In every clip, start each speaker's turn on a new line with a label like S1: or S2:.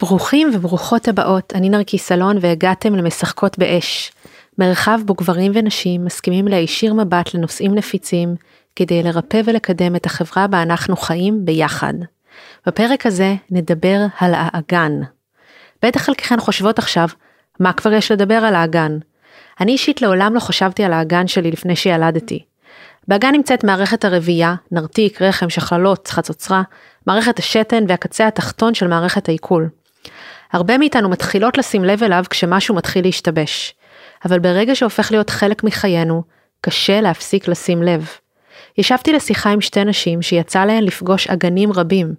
S1: ברוכים וברוכות הבאות, אני נרקי סלון והגעתם למשחקות באש. מרחב בו גברים ונשים מסכימים להישיר מבט לנושאים נפיצים, כדי לרפא ולקדם את החברה בה אנחנו חיים ביחד. בפרק הזה נדבר על האגן. בטח חלקכן חושבות עכשיו, מה כבר יש לדבר על האגן? אני אישית לעולם לא חשבתי על האגן שלי לפני שילדתי. באגן נמצאת מערכת הרבייה, נרתיק, רחם, שכללות, חצוצרה, מערכת השתן והקצה התחתון של מערכת העיכול. הרבה מאיתנו מתחילות לשים לב אליו כשמשהו מתחיל להשתבש. אבל ברגע שהופך להיות חלק מחיינו, קשה להפסיק לשים לב. ישבתי לשיחה עם שתי נשים שיצא להן לפגוש אגנים רבים,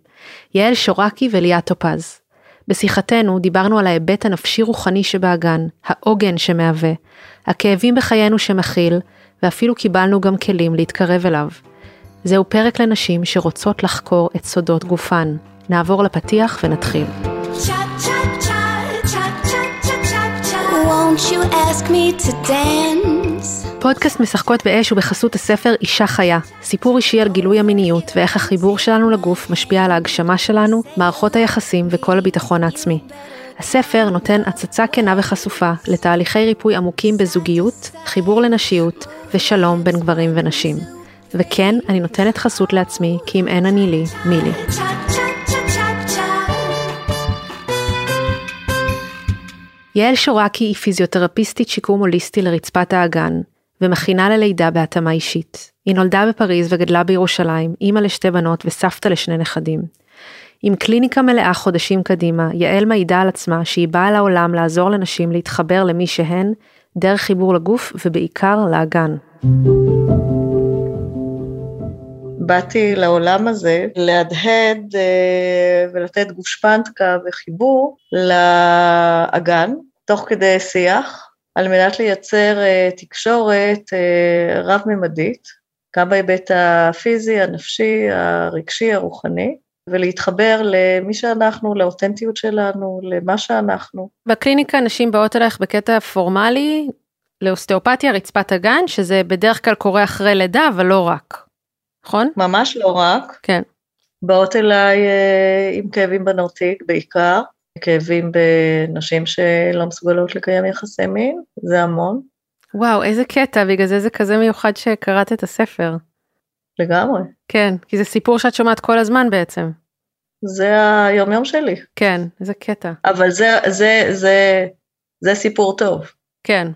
S1: יעל שורקי וליאת טופז. בשיחתנו דיברנו על ההיבט הנפשי-רוחני שבאגן, העוגן שמהווה, הכאבים בחיינו שמכיל, ואפילו קיבלנו גם כלים להתקרב אליו. זהו פרק לנשים שרוצות לחקור את סודות גופן. נעבור לפתיח ונתחיל. פודקאסט משחקות באש הוא בחסות הספר אישה חיה, סיפור אישי על גילוי המיניות ואיך החיבור שלנו לגוף משפיע על ההגשמה שלנו, מערכות היחסים וכל הביטחון העצמי. הספר נותן הצצה כנה וחשופה לתהליכי ריפוי עמוקים בזוגיות, חיבור לנשיות ושלום בין גברים ונשים. וכן, אני נותנת חסות לעצמי, כי אם אין אני לי, מי לי. יעל שורקי היא פיזיותרפיסטית שיקום הוליסטי לרצפת האגן, ומכינה ללידה בהתאמה אישית. היא נולדה בפריז וגדלה בירושלים, אימא לשתי בנות וסבתא לשני נכדים. עם קליניקה מלאה חודשים קדימה, יעל מעידה על עצמה שהיא באה לעולם לעזור לנשים להתחבר למי שהן, דרך חיבור לגוף ובעיקר לאגן.
S2: באתי לעולם הזה להדהד אה, ולתת גושפנטקה וחיבור לאגן, תוך כדי שיח, על מנת לייצר אה, תקשורת אה, רב-ממדית, גם בהיבט הפיזי, הנפשי, הרגשי, הרוחני, ולהתחבר למי שאנחנו, לאותנטיות שלנו, למה שאנחנו.
S1: בקליניקה נשים באות אלייך בקטע פורמלי לאוסטאופתיה רצפת הגן, שזה בדרך כלל קורה אחרי לידה, אבל לא רק. נכון?
S2: ממש לא רק.
S1: כן.
S2: באות אליי אה, עם כאבים בנרתיק בעיקר, כאבים בנשים שלא מסוגלות לקיים יחסי מין, זה המון.
S1: וואו, איזה קטע, בגלל זה זה כזה מיוחד שקראת את הספר.
S2: לגמרי.
S1: כן, כי זה סיפור שאת שומעת כל הזמן בעצם.
S2: זה היומיום שלי.
S1: כן, איזה קטע.
S2: אבל זה, זה, זה, זה סיפור טוב.
S1: כן.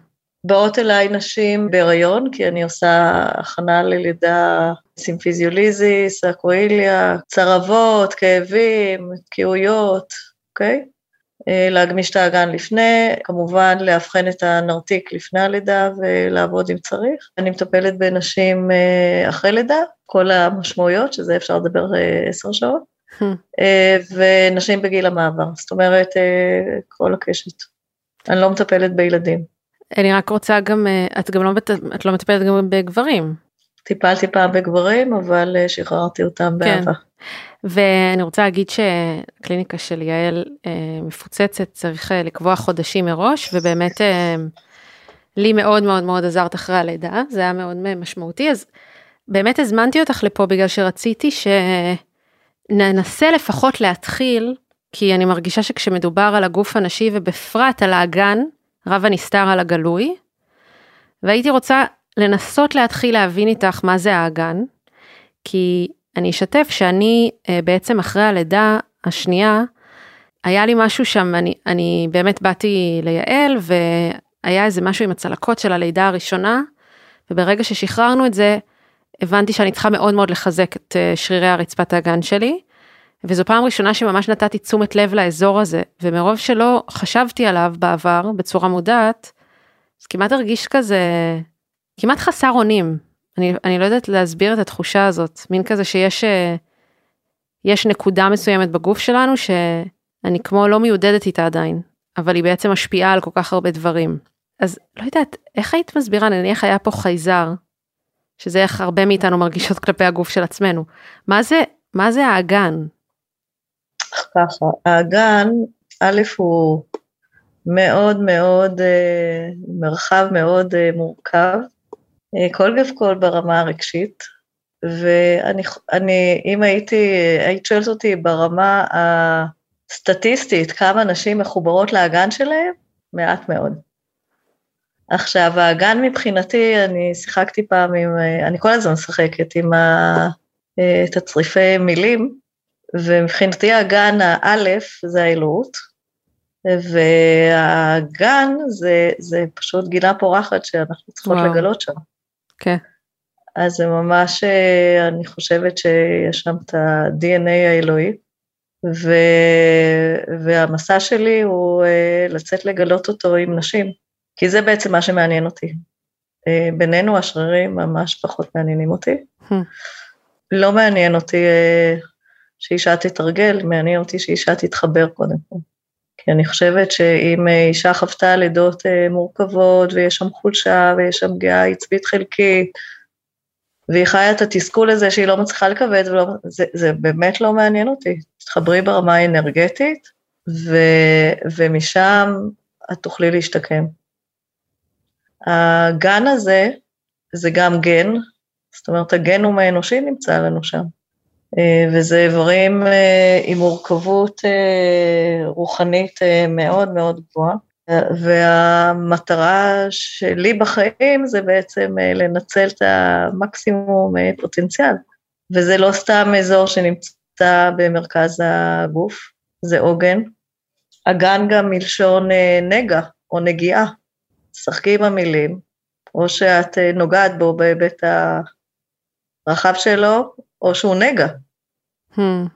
S2: באות אליי נשים בהיריון, כי אני עושה הכנה ללידה סימפיזיוליזי, סקואיליה, צרבות, כאבים, תקיעויות, אוקיי? אה, להגמיש את האגן לפני, כמובן לאבחן את הנרתיק לפני הלידה ולעבוד אם צריך. אני מטפלת בנשים אה, אחרי לידה, כל המשמעויות, שזה אפשר לדבר אה, עשר שעות, hmm. ונשים בגיל המעבר, זאת אומרת, כל הקשת. אני לא מטפלת בילדים.
S1: אני רק רוצה גם, את גם לא, את לא מטפלת גם בגברים.
S2: טיפלתי פעם בגברים, אבל שחררתי אותם כן. באהבה.
S1: ואני רוצה להגיד שהקליניקה של יעל אה, מפוצצת, צריך אה, לקבוע חודשים מראש, ובאמת אה, לי מאוד מאוד מאוד עזרת אחרי הלידה, זה היה מאוד משמעותי, אז באמת הזמנתי אותך לפה בגלל שרציתי שננסה לפחות להתחיל, כי אני מרגישה שכשמדובר על הגוף הנשי ובפרט על האגן, רב הנסתר על הגלוי, והייתי רוצה לנסות להתחיל להבין איתך מה זה האגן, כי אני אשתף שאני אה, בעצם אחרי הלידה השנייה, היה לי משהו שם, אני, אני באמת באתי ליעל והיה איזה משהו עם הצלקות של הלידה הראשונה, וברגע ששחררנו את זה, הבנתי שאני צריכה מאוד מאוד לחזק את אה, שרירי הרצפת האגן שלי, וזו פעם ראשונה שממש נתתי תשומת לב לאזור הזה, ומרוב שלא חשבתי עליו בעבר בצורה מודעת, אז כמעט הרגיש כזה, כמעט חסר אונים, אני, אני לא יודעת להסביר את התחושה הזאת, מין כזה שיש אה, יש נקודה מסוימת בגוף שלנו שאני כמו לא מיודדת איתה עדיין, אבל היא בעצם משפיעה על כל כך הרבה דברים. אז לא יודעת, איך היית מסבירה, נניח היה פה חייזר, שזה איך הרבה מאיתנו מרגישות כלפי הגוף של עצמנו. מה זה, מה זה האגן?
S2: ככה, האגן, א' הוא מאוד מאוד, אה, מרחב מאוד אה, מורכב, אה, כל גב כל ברמה הרגשית, ואני, אני, אם הייתי, היית שואלת אותי ברמה סטטיסטית, כמה נשים מחוברות לאגן שלהם? מעט מאוד. עכשיו, האגן מבחינתי, אני שיחקתי פעם עם, אני כל הזמן משחקת עם התצריפי מילים, ומבחינתי האגן האלף זה האלוהות, והגן זה, זה פשוט גינה פורחת שאנחנו צריכות וואו. לגלות שם.
S1: כן. Okay.
S2: אז זה ממש, אה, אני חושבת שיש שם את ה-DNA האלוהי, ו... והמסע שלי הוא אה, לצאת לגלות אותו עם נשים, כי זה בעצם מה שמעניין אותי. אה, בינינו השרירים ממש פחות מעניינים אותי. Hmm. לא מעניין אותי שאישה תתרגל, מעניין אותי שאישה תתחבר קודם כל. כי אני חושבת שאם אישה חוותה לידות מורכבות ויש שם חולשה ויש שם פגיעה עצבית חלקית, והיא חיה את התסכול הזה שהיא לא מצליחה לכבד, ולא, זה, זה באמת לא מעניין אותי. תתחברי ברמה האנרגטית, ו, ומשם את תוכלי להשתקם. הגן הזה, זה גם גן, זאת אומרת, הגנום האנושי נמצא לנו שם. אה, וזה איברים אה, עם מורכבות אה, רוחנית מאוד מאוד גבוהה. והמטרה שלי בחיים זה בעצם לנצל את המקסימום פוטנציאל. וזה לא סתם אזור שנמצא במרכז הגוף, זה עוגן. אגן גם מלשון נגע או נגיעה. שחקי עם המילים, או שאת נוגעת בו בהיבט הרחב שלו, או שהוא נגע. Hmm.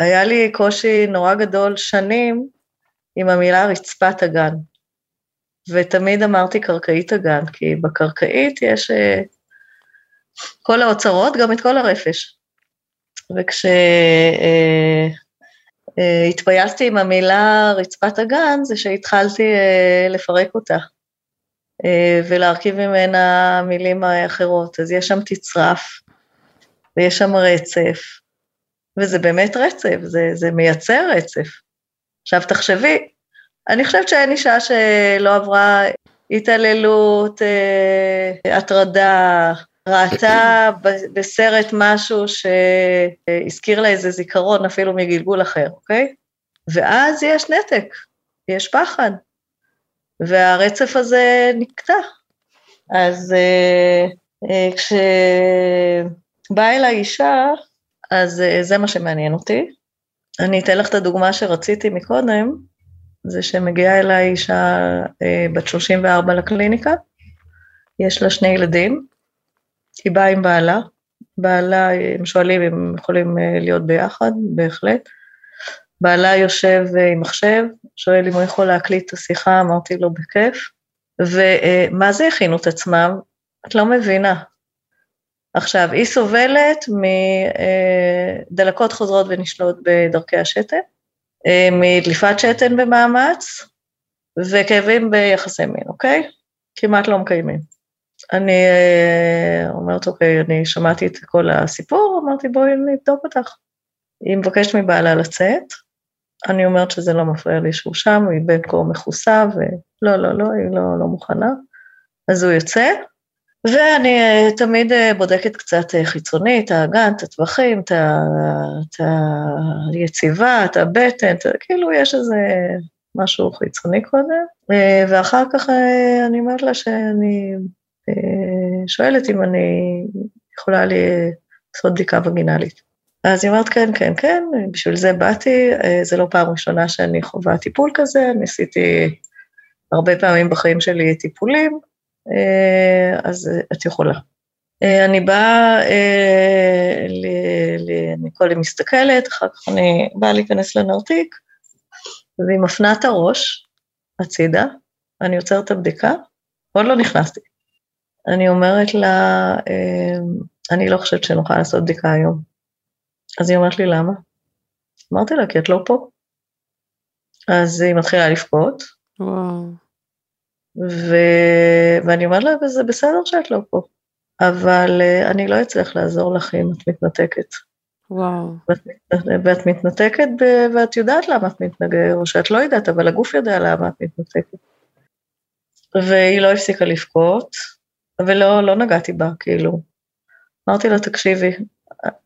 S2: היה לי קושי נורא גדול שנים עם המילה רצפת הגן, ותמיד אמרתי קרקעית הגן, כי בקרקעית יש uh, כל האוצרות, גם את כל הרפש. וכשהתפיילתי uh, uh, עם המילה רצפת הגן, זה שהתחלתי לפרק אותה. ולהרכיב ממנה מילים אחרות. אז יש שם תצרף, ויש שם רצף, וזה באמת רצף, זה, זה מייצר רצף. עכשיו תחשבי, אני חושבת שאין אישה שלא עברה התעללות, אה, הטרדה, ראתה בסרט משהו שהזכיר לה איזה זיכרון אפילו מגלגול אחר, אוקיי? ואז יש נתק, יש פחד, והרצף הזה נקטע. אז אה, אה, כש... באה אליי אישה, אז אה, זה מה שמעניין אותי. אני אתן לך את הדוגמה שרציתי מקודם, זה שמגיעה אליי אישה אה, בת 34 לקליניקה, יש לה שני ילדים, היא באה עם בעלה, בעלה, הם שואלים אם הם יכולים אה, להיות ביחד, בהחלט. בעלה יושב עם מחשב, שואל אם הוא יכול להקליט את השיחה, אמרתי לו בכיף. ומה זה הכינו את עצמם? את לא מבינה. עכשיו, היא סובלת מדלקות חוזרות ונשנות בדרכי השתן, אה, מדליפת שתן במאמץ וכאבים ביחסי מין, אוקיי? כמעט לא מקיימים. אני אה, אומרת, אוקיי, אני שמעתי את כל הסיפור, אמרתי, בואי נבדוק אותך. היא מבקשת מבעלה לצאת, אני אומרת שזה לא מפריע לי שהוא שם, היא בין כה מכוסה, ולא, לא, לא, היא לא, לא מוכנה. אז הוא יוצא, ואני אה, תמיד אה, בודקת קצת אה, חיצונית, האגן, את הטווחים, את היציבה, את הבטן, כאילו יש איזה משהו חיצוני קודם, ואחר כך אני אומרת לה שאני שואלת אם אני יכולה לעשות בדיקה וגינלית. אז היא אומרת, כן, כן, כן, בשביל זה באתי, זה לא פעם ראשונה שאני חווה טיפול כזה, ניסיתי הרבה פעמים בחיים שלי טיפולים, אז את יכולה. אה, אני באה, אה, אני קודם מסתכלת, אחר כך אני באה להיכנס לנרתיק, והיא מפנה את הראש הצידה, אני עוצרת את הבדיקה, עוד לא נכנסתי. אני אומרת לה, אני לא חושבת שנוכל לעשות בדיקה היום. אז היא אומרת לי, למה? אמרתי לה, כי את לא פה. אז היא מתחילה לבכות. וואו. ו... ואני אומרת לה, וזה בסדר שאת לא פה, אבל uh, אני לא אצליח לעזור לך אם את מתנתקת.
S1: וואו.
S2: ואת, ואת מתנתקת ב... ואת יודעת למה את מתנגדת, או שאת לא יודעת, אבל הגוף יודע למה את מתנתקת. והיא לא הפסיקה לבכות, ולא לא נגעתי בה, כאילו. אמרתי לה, תקשיבי,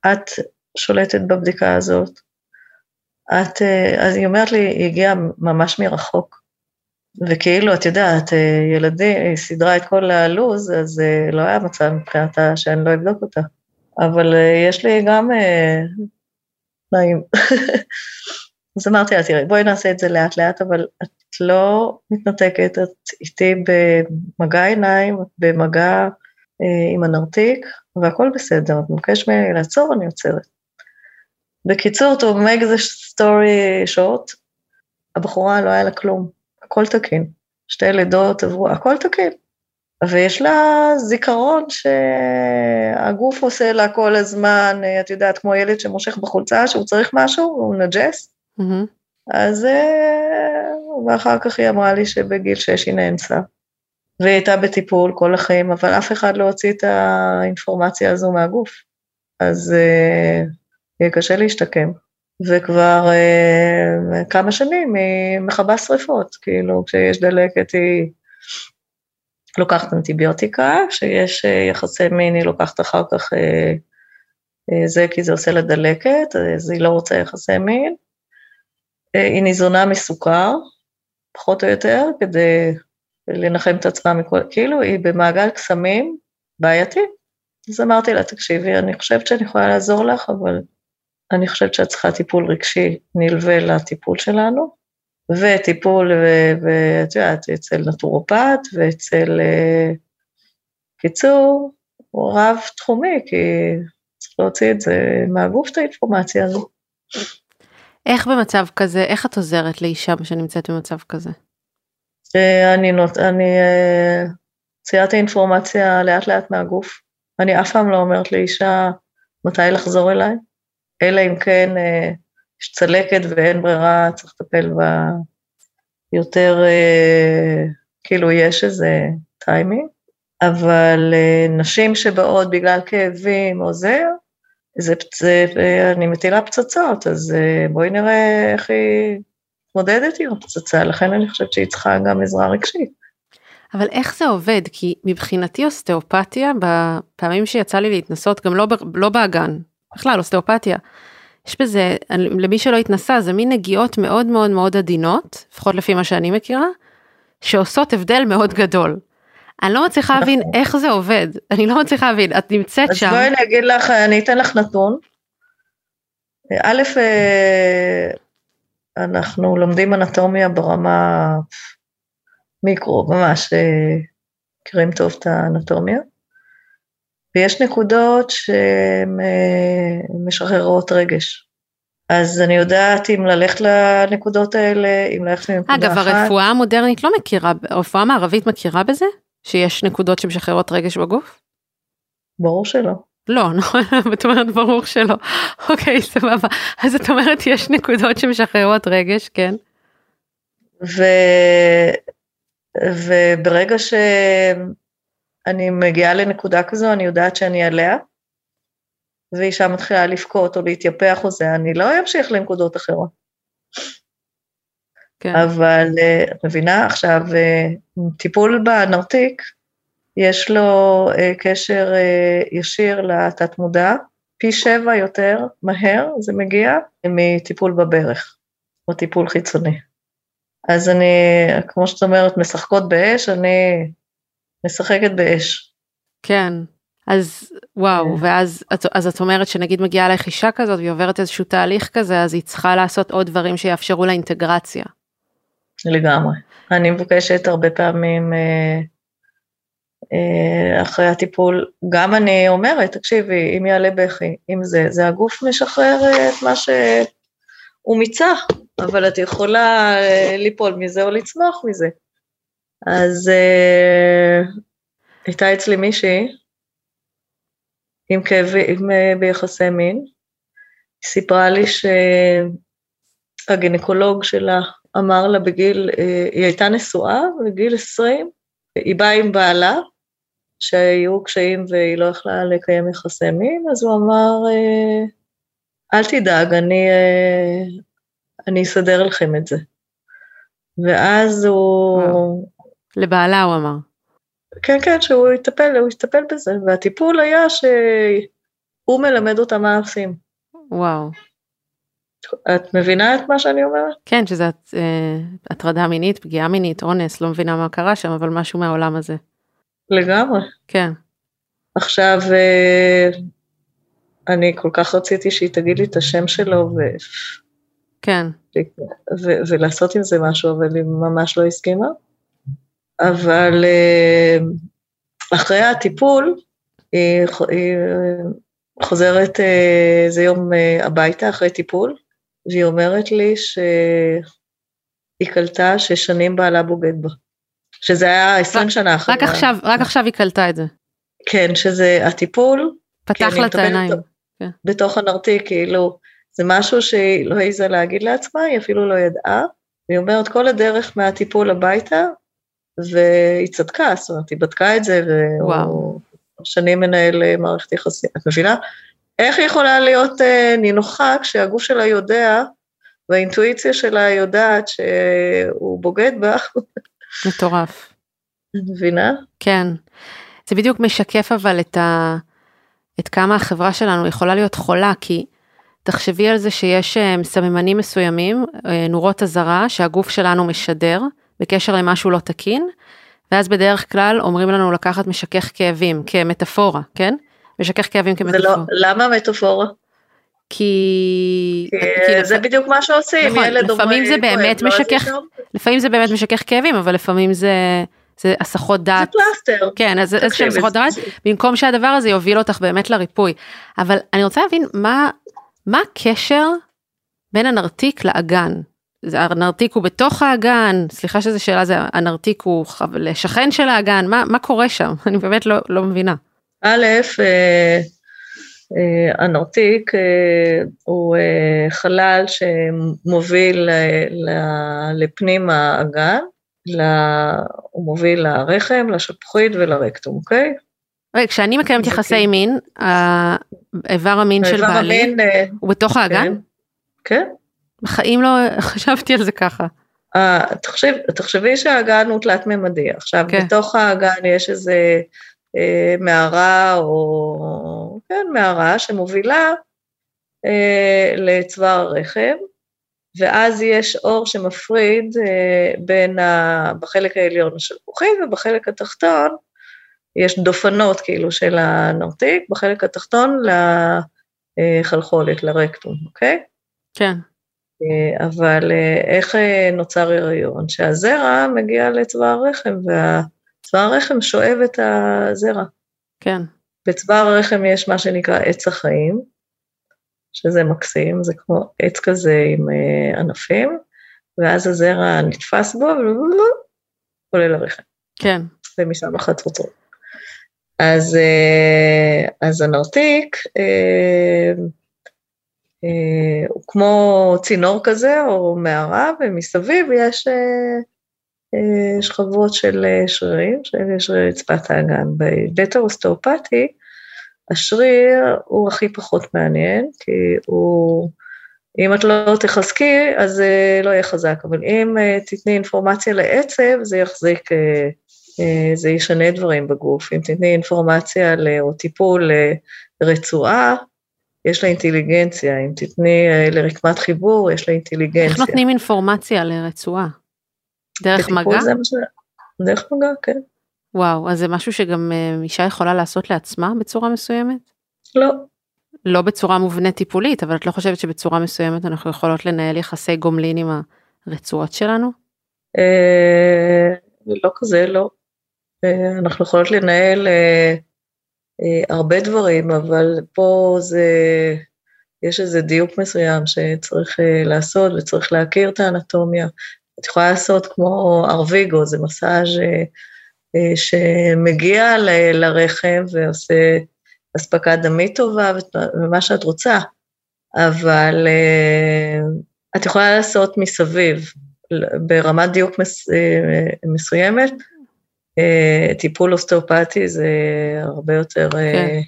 S2: את שולטת בבדיקה הזאת, את, אה, אז היא אומרת לי, היא הגיעה ממש מרחוק. וכאילו, את יודעת, אה, ילדים, היא סידרה את כל הלו"ז, אז אה, לא היה מצב מבחינתה שאני לא אבדוק אותה. אבל יש לי גם נעים. אז אמרתי לה, תראי, בואי נעשה את זה לאט לאט, אבל את לא מתנתקת, את איתי במגע עיניים, במגע אה, עם הנרתיק, והכל בסדר, את מבקש ממני לעצור, אני עוצרת. בקיצור, to make the story short, הבחורה לא היה לה כלום, הכל תקין. שתי לידות עברו, הכל תקין. ויש לה זיכרון שהגוף עושה לה כל הזמן, את יודעת, כמו ילד שמושך בחולצה, שהוא צריך משהו, הוא נג'ס. Mm-hmm. אז, אה, ואחר כך היא אמרה לי שבגיל שש היא נאנסה. והיא הייתה בטיפול כל החיים, אבל אף אחד לא הוציא את האינפורמציה הזו מהגוף. אז uh, יהיה קשה להשתקם. וכבר uh, כמה שנים היא מכבה שריפות, כאילו כשיש דלקת היא לוקחת אנטיביוטיקה, כשיש uh, יחסי מין היא לוקחת אחר כך uh, uh, זה כי זה עושה לה דלקת, אז היא לא רוצה יחסי מין. Uh, היא ניזונה מסוכר, פחות או יותר, כדי לנחם את עצמה מכל, כאילו היא במעגל קסמים בעייתי. אז אמרתי לה, תקשיבי, אני חושבת שאני יכולה לעזור לך, אבל אני חושבת שאת צריכה טיפול רגשי נלווה לטיפול שלנו, וטיפול, ואת יודעת, אצל נטורופט ואצל, uh, קיצור, הוא רב תחומי, כי צריך להוציא את זה מהגוף, את האינפורמציה הזו.
S1: איך במצב כזה, איך את עוזרת לאישה שנמצאת במצב כזה?
S2: אני, נות, אני מוציאה את האינפורמציה לאט לאט מהגוף. אני אף פעם לא אומרת לאישה מתי לחזור אליי, אלא אם כן אה, יש צלקת ואין ברירה, צריך לטפל בה יותר, אה, כאילו יש איזה טיימינג, אבל אה, נשים שבאות בגלל כאבים או זה, זה, זה, אני מטילה פצצות, אז בואי נראה איך היא מתמודדת עם הפצצה, לכן אני חושבת שהיא צריכה גם עזרה רגשית.
S1: אבל איך זה עובד? כי מבחינתי אוסטאופתיה, בפעמים שיצא לי להתנסות, גם לא, לא באגן, בכלל אוסטאופתיה, יש בזה, למי שלא התנסה, זה מין נגיעות מאוד מאוד מאוד עדינות, לפחות לפי מה שאני מכירה, שעושות הבדל מאוד גדול. אני לא מצליחה להבין נכון. איך זה עובד, אני לא מצליחה להבין, את נמצאת שם.
S2: אז בואי אני אגיד לך, אני אתן לך נתון. א', אה, אנחנו לומדים אנטומיה ברמה מיקרו, ממש אה, מכירים טוב את האנטומיה, ויש נקודות שהן אה, משחררות רגש. אז אני יודעת אם ללכת לנקודות האלה, אם ללכת לנקודה
S1: אגב, אחת. אגב, הרפואה המודרנית לא מכירה, הרפואה המערבית מכירה בזה? שיש נקודות שמשחררות רגש בגוף?
S2: ברור שלא.
S1: לא, נכון, את אומרת ברור שלא. אוקיי, סבבה. אז את אומרת יש נקודות שמשחררות רגש, כן.
S2: ו... וברגע שאני מגיעה לנקודה כזו, אני יודעת שאני עליה, ואישה מתחילה לבכות או להתייפח או זה, אני לא אמשיך לנקודות אחרות. כן. אבל את מבינה עכשיו, טיפול בנרתיק, יש לו uh, קשר uh, ישיר לתת מודע, פי שבע יותר מהר זה מגיע מטיפול בברך, או טיפול חיצוני. אז אני, כמו שאת אומרת, משחקות באש, אני משחקת באש.
S1: כן, אז וואו, כן. ואז אז את אומרת שנגיד מגיעה לך אישה כזאת והיא עוברת איזשהו תהליך כזה, אז היא צריכה לעשות עוד דברים שיאפשרו לה אינטגרציה.
S2: לגמרי. אני מבקשת הרבה פעמים, אה, אה, אחרי הטיפול, גם אני אומרת, תקשיבי, אם יעלה בכי, אם זה, זה הגוף משחרר את מה שהוא מיצה, אבל את יכולה אה, ליפול מזה או לצמוח מזה. אז uh, הייתה אצלי מישהי עם כאבים ביחסי מין, היא סיפרה לי שהגינקולוג שלה אמר לה בגיל, היא הייתה נשואה בגיל 20, היא באה עם בעלה, שהיו קשיים והיא לא יכלה לקיים יחסי מין, אז הוא אמר, אה, אל תדאג, אני, אה, אני אסדר לכם את זה. ואז הוא...
S1: לבעלה הוא אמר.
S2: כן, כן, שהוא יטפל, הוא יטפל בזה, והטיפול היה שהוא מלמד אותה מה עושים.
S1: וואו.
S2: את מבינה את מה שאני אומרת?
S1: כן, שזה אה, הטרדה מינית, פגיעה מינית, אונס, לא מבינה מה קרה שם, אבל משהו מהעולם הזה.
S2: לגמרי.
S1: כן.
S2: עכשיו, אה, אני כל כך רציתי שהיא תגיד לי את השם שלו, ו...
S1: כן.
S2: ו- ולעשות עם זה משהו, אבל היא ממש לא הסכימה. אבל אה, אחרי הטיפול, היא, היא חוזרת איזה יום הביתה אחרי טיפול, והיא אומרת לי שהיא קלטה ששנים בעלה בוגד בה. שזה היה 20
S1: רק,
S2: שנה אחרי.
S1: רק עכשיו, רק עכשיו היא קלטה את זה.
S2: כן, שזה הטיפול.
S1: פתח לה את העיניים.
S2: כן. בתוך הנרתיק, כאילו, זה משהו שהיא לא העיזה להגיד לעצמה, היא אפילו לא ידעה. והיא אומרת, כל הדרך מהטיפול הביתה, והיא צדקה, זאת אומרת, היא בדקה את זה, והוא שנים מנהל מערכת יחסים. את מבינה? איך היא יכולה להיות אה, נינוחה כשהגוף שלה יודע, והאינטואיציה שלה יודעת שהוא בוגד בה?
S1: מטורף.
S2: את מבינה?
S1: כן. זה בדיוק משקף אבל את, ה... את כמה החברה שלנו יכולה להיות חולה, כי תחשבי על זה שיש אה, סממנים מסוימים, אה, נורות אזהרה, שהגוף שלנו משדר בקשר למשהו לא תקין, ואז בדרך כלל אומרים לנו לקחת משכך כאבים כמטאפורה, כן? משכך כאבים כמטאפורה.
S2: לא, למה מטאפורה?
S1: כי...
S2: כי זה לפ... בדיוק מה שעושים,
S1: נכון,
S2: ילד
S1: לפעמים זה באמת לא משכך, לפעמים זה באמת משכך כאבים, אבל לפעמים זה, זה הסחות דעת.
S2: זה פלסטר.
S1: כן, אז איזה שהם הסחות דעת, במקום שהדבר הזה יוביל אותך באמת לריפוי. אבל אני רוצה להבין מה, מה הקשר בין הנרתיק לאגן? הנרתיק הוא בתוך האגן, סליחה שזו שאלה, זה הנרתיק הוא לשכן של האגן, מה, מה קורה שם? אני באמת לא, לא מבינה.
S2: א', אה, אה, הנרתיק אה, הוא חלל שמוביל לפנים האגן, הוא מוביל לרחם, לשפוחית ולרקטום, אוקיי?
S1: רגע, כשאני מקיימת יחסי מין, האיבר המין של בעלי, הוא בתוך האגן?
S2: כן.
S1: בחיים לא חשבתי על זה ככה.
S2: תחשב, תחשבי שהאגן הוא תלת ממדי, עכשיו כן. בתוך האגן יש איזה אה, מערה או, כן, מערה שמובילה אה, לצוואר הרחם, ואז יש אור שמפריד אה, בין, ה, בחלק העליון של כוכית ובחלק התחתון, יש דופנות כאילו של הנרתיק, בחלק התחתון לחלחולת, לרקטום, אוקיי?
S1: כן.
S2: אה, אבל אה, איך אה, נוצר הריון? שהזרע מגיע לצוואר הרחם, והצוואר הרחם שואב את הזרע.
S1: כן.
S2: בצוואר הרחם יש מה שנקרא עץ החיים, שזה מקסים, זה כמו עץ כזה עם ענפים, ואז הזרע נתפס בו, ועולה לרחם.
S1: כן.
S2: ומשם החצוצרות. אז, אז הנרתיק, הוא כמו צינור כזה או מערה, ומסביב יש אה, אה, שכבות של שרירים, של שריר רצפת האגן. בהיבט השריר הוא הכי פחות מעניין, כי הוא, אם את לא תחזקי, אז זה לא יהיה חזק, אבל אם תתני אינפורמציה לעצב, זה יחזיק, זה ישנה דברים בגוף. אם תתני אינפורמציה או טיפול לרצועה, יש לה אינטליגנציה, אם תתני אה, לרקמת חיבור, יש לה אינטליגנציה.
S1: איך נותנים אינפורמציה לרצועה? דרך מגע?
S2: ש... דרך מגע, כן.
S1: וואו, אז זה משהו שגם אה, אישה יכולה לעשות לעצמה בצורה מסוימת?
S2: לא.
S1: לא בצורה מובנית טיפולית, אבל את לא חושבת שבצורה מסוימת אנחנו יכולות לנהל יחסי גומלין עם הרצועות שלנו?
S2: אה, לא כזה, לא. אנחנו יכולות לנהל... אה, הרבה דברים, אבל פה זה, יש איזה דיוק מסוים שצריך אה, לעשות וצריך להכיר את האנטומיה. את יכולה לעשות כמו ארוויגו, זה מסאז' אה, שמגיע לרחם ועושה אספקה דמית טובה ומה שאת רוצה, אבל את יכולה לעשות מסביב, ברמת דיוק מס, מסוימת, אה, טיפול אוסטאופטי זה הרבה יותר אה, כן.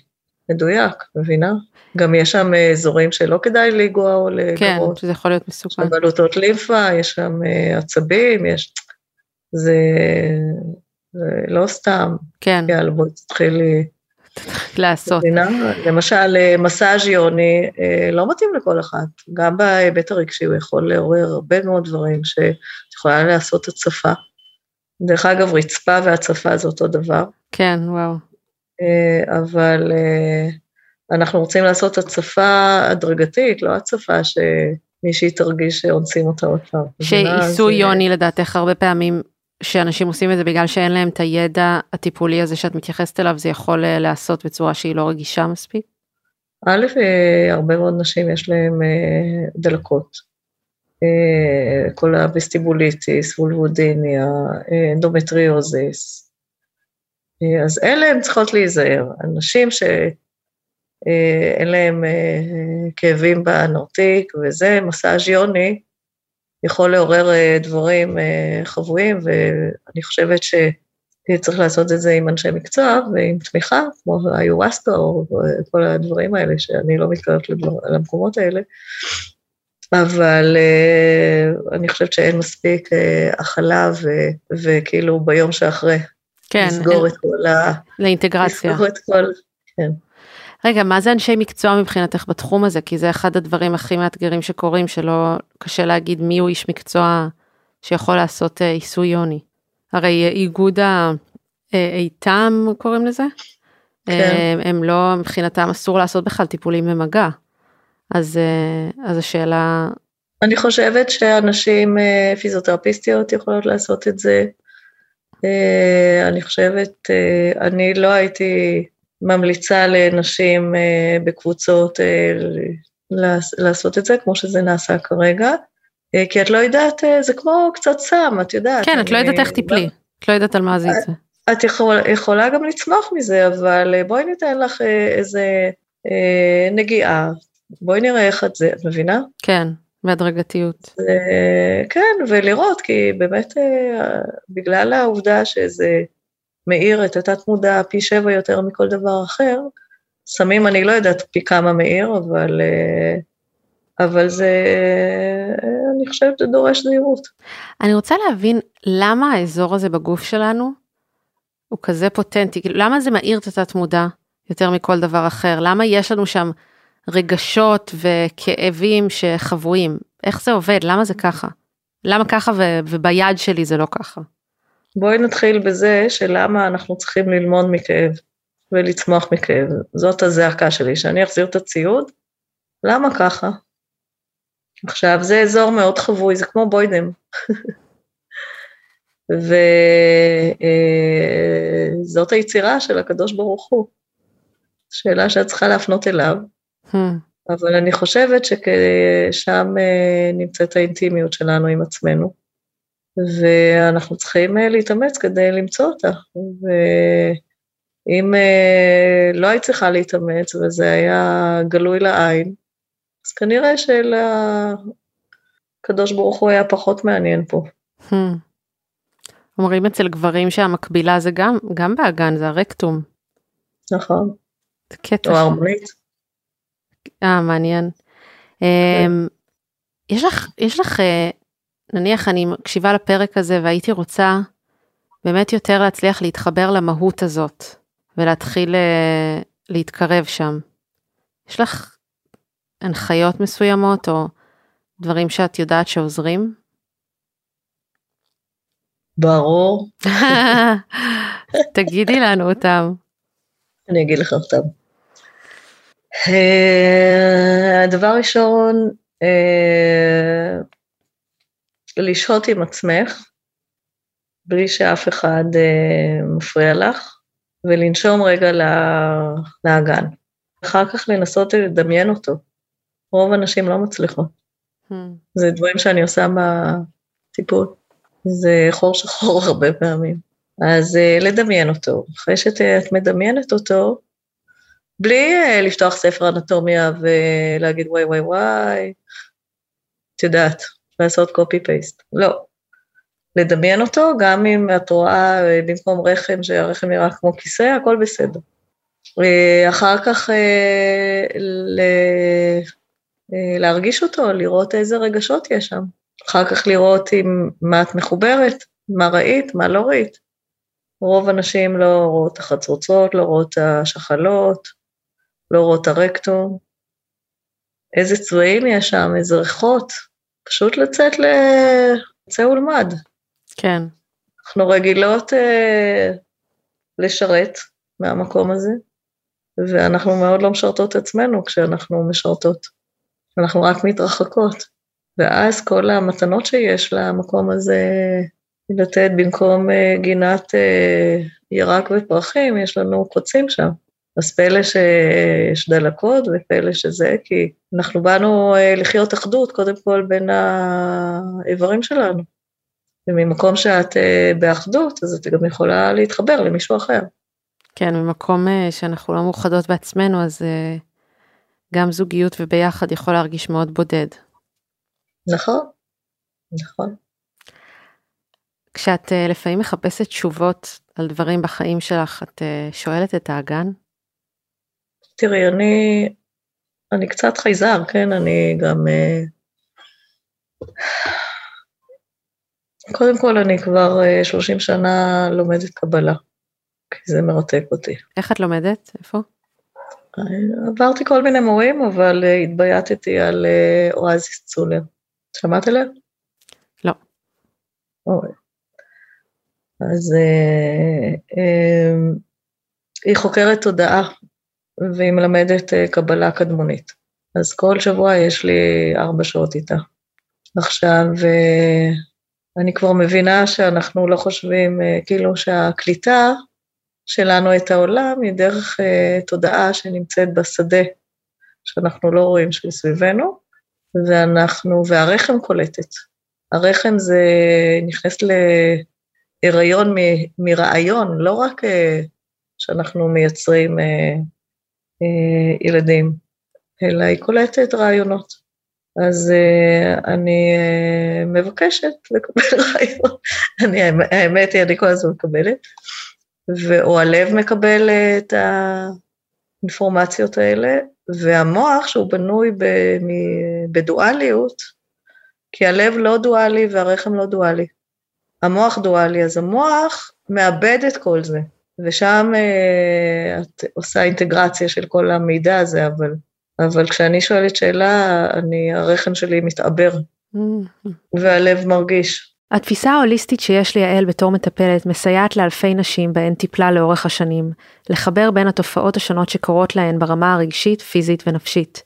S2: מדויק, מבינה? גם יש שם אזורים שלא כדאי לנגוע או לגרות.
S1: כן, שזה יכול להיות מסוכן.
S2: יש שם בלוטות לימפה, יש שם אה, עצבים, יש... זה, זה לא סתם.
S1: כן.
S2: יאללה, בואי תתחילי.
S1: לעשות.
S2: למשל, מסאז' יוני לא מתאים לכל אחד. גם בהיבט הרגשי הוא יכול לעורר הרבה מאוד דברים שאת יכולה לעשות הצפה. דרך אגב, רצפה והצפה זה אותו דבר.
S1: כן, וואו.
S2: אבל אנחנו רוצים לעשות הצפה הדרגתית, לא הצפה שמישהי תרגיש שאונסים אותה עוד פעם.
S1: שעיסוי יוני לדעתך הרבה פעמים שאנשים עושים את זה בגלל שאין להם את הידע הטיפולי הזה שאת מתייחסת אליו, זה יכול אה, להיעשות בצורה שהיא לא רגישה מספיק?
S2: א', אה, הרבה מאוד נשים יש אה, דלקות. כל הווסטיבוליטיס, וולבודיניה, אנדומטריוזיס. אז אלה הן צריכות להיזהר. אנשים שאין להם כאבים בנרתיק וזה, מסאז' יוני, יכול לעורר אה, דברים אה, חבויים, ואני חושבת שצריך לעשות את זה עם אנשי מקצוע ועם תמיכה, כמו היווסטה או כל הדברים האלה, שאני לא מתקרבת למקומות האלה, אבל uh, אני חושבת שאין מספיק uh, הכלה ו, וכאילו ביום שאחרי.
S1: כן.
S2: לסגור את כל ה...
S1: לאינטגרציה.
S2: לסגור את כל, כן.
S1: רגע, מה זה אנשי מקצוע מבחינתך בתחום הזה? כי זה אחד הדברים הכי מאתגרים שקורים, שלא קשה להגיד מי הוא איש מקצוע שיכול לעשות אה, עיסוי יוני. הרי איגוד האיתם קוראים לזה? כן. הם, אה, הם לא, מבחינתם אסור לעשות בכלל טיפולים במגע. אז, אה, אז השאלה...
S2: אני חושבת שאנשים, פיזיותרפיסטיות יכולות לעשות את זה. אני חושבת, אני לא הייתי ממליצה לנשים אה, בקבוצות אה, לעשות את זה, כמו שזה נעשה כרגע, אה, כי את לא יודעת, זה כמו קצת סם, את יודעת.
S1: כן, את לא יודעת איך תיפלי, את לא יודעת על מה זה יצא.
S2: את יכול, יכולה גם לצמוח מזה, אבל בואי ניתן לך איזה נגיעה, בואי נראה איך את זה, את מבינה?
S1: כן, בהדרגתיות.
S2: כן, ולראות, כי באמת בגלל העובדה שזה מאיר את התת מודע פי שבע יותר מכל דבר אחר. סמים אני לא יודעת פי כמה מאיר, אבל, אה, אבל זה, אני חושבת, זה דורש זהירות.
S1: אני רוצה להבין למה האזור הזה בגוף שלנו הוא כזה פוטנטי, כאילו, למה זה מאיר את התת מודע יותר מכל דבר אחר? למה יש לנו שם רגשות וכאבים שחבויים? איך זה עובד? למה זה ככה? למה ככה ו- וביד שלי זה לא ככה?
S2: בואי נתחיל בזה שלמה אנחנו צריכים ללמוד מכאב ולצמוח מכאב. זאת הזעקה שלי, שאני אחזיר את הציוד, למה ככה? עכשיו, זה אזור מאוד חבוי, זה כמו בוידם. וזאת אה, היצירה של הקדוש ברוך הוא. שאלה שאת צריכה להפנות אליו, hmm. אבל אני חושבת ששם אה, נמצאת האינטימיות שלנו עם עצמנו. ואנחנו צריכים אה, להתאמץ כדי למצוא אותה. ואם אה, לא היית צריכה להתאמץ וזה היה גלוי לעין, אז כנראה שלקדוש ברוך הוא היה פחות מעניין פה. Hmm.
S1: אומרים אצל גברים שהמקבילה זה גם, גם באגן, זה הרקטום.
S2: נכון.
S1: זה קטע.
S2: או הרמונית.
S1: אה, מעניין. אמ, יש לך, יש לך נניח אני מקשיבה לפרק הזה והייתי רוצה באמת יותר להצליח להתחבר למהות הזאת ולהתחיל אה, להתקרב שם. יש לך הנחיות מסוימות או דברים שאת יודעת שעוזרים?
S2: ברור.
S1: תגידי לנו אותם.
S2: אני אגיד לך אותם. אה, הדבר הראשון, אה, לשהות עם עצמך, בלי שאף אחד אה, מפריע לך, ולנשום רגע לאגן. אחר כך לנסות לדמיין אותו. רוב הנשים לא מצליחות. Hmm. זה דברים שאני עושה בטיפול. זה חור שחור הרבה פעמים. אז לדמיין אותו. אחרי שאת מדמיינת אותו, בלי אה, לפתוח ספר אנטומיה ולהגיד וואי וואי וואי, את יודעת, לעשות קופי פייסט, לא. לדמיין אותו, גם אם את רואה אה, במקום רחם, שהרחם נראה כמו כיסא, הכל בסדר. אה, אחר כך אה, להרגיש אותו, לראות איזה רגשות יש שם. אחר כך לראות עם מה את מחוברת, מה ראית, מה לא ראית. רוב הנשים לא רואות את החצוצרות, לא רואות את השחלות, לא רואות הרקטום. איזה צבעים יש שם, איזה ריחות. פשוט לצאת ל... צא ולמד.
S1: כן.
S2: אנחנו רגילות אה, לשרת מהמקום הזה, ואנחנו מאוד לא משרתות עצמנו כשאנחנו משרתות. אנחנו רק מתרחקות. ואז כל המתנות שיש למקום הזה לתת במקום אה, גינת אה, ירק ופרחים, יש לנו קוצים שם. אז פלא שיש דלקות ופלא שזה, כי אנחנו באנו אה, לחיות אחדות קודם כל בין האיברים שלנו. וממקום שאת באחדות, אז את גם יכולה להתחבר למישהו אחר.
S1: כן, ממקום שאנחנו לא מאוחדות בעצמנו, אז גם זוגיות וביחד יכול להרגיש מאוד בודד.
S2: נכון, נכון.
S1: כשאת לפעמים מחפשת תשובות על דברים בחיים שלך, את שואלת את האגן?
S2: תראי, אני, אני קצת חייזר, כן? אני גם... Uh, קודם כל, אני כבר uh, 30 שנה לומדת קבלה, כי זה מרתק אותי.
S1: איך את לומדת? איפה?
S2: עברתי כל מיני מורים, אבל התבייתתי על אואזיס צולר. שמעת עליה?
S1: לא.
S2: אוי. אז אה, אה, היא חוקרת תודעה והיא מלמדת אה, קבלה קדמונית. אז כל שבוע יש לי ארבע שעות איתה. עכשיו, אני כבר מבינה שאנחנו לא חושבים, כאילו שהקליטה שלנו את העולם היא דרך תודעה שנמצאת בשדה, שאנחנו לא רואים שמסביבנו, ואנחנו, והרחם קולטת. הרחם זה נכנס להיריון מרעיון, לא רק אה, שאנחנו מייצרים אה, אה, ילדים, אלא היא קולטת רעיונות. אז אני מבקשת לקבל רעיון. אני, האמת היא, אני כל הזמן מקבלת, או הלב מקבל את האינפורמציות האלה, והמוח, שהוא בנוי בדואליות, כי הלב לא דואלי והרחם לא דואלי. המוח דואלי, אז המוח מאבד את כל זה, ושם אה, את עושה אינטגרציה של כל המידע הזה, אבל, אבל כשאני שואלת שאלה, אני, הרחם שלי מתעבר, mm-hmm. והלב מרגיש.
S1: התפיסה ההוליסטית שיש ליעל בתור מטפלת מסייעת לאלפי נשים בהן טיפלה לאורך השנים, לחבר בין התופעות השונות שקורות להן ברמה הרגשית, פיזית ונפשית.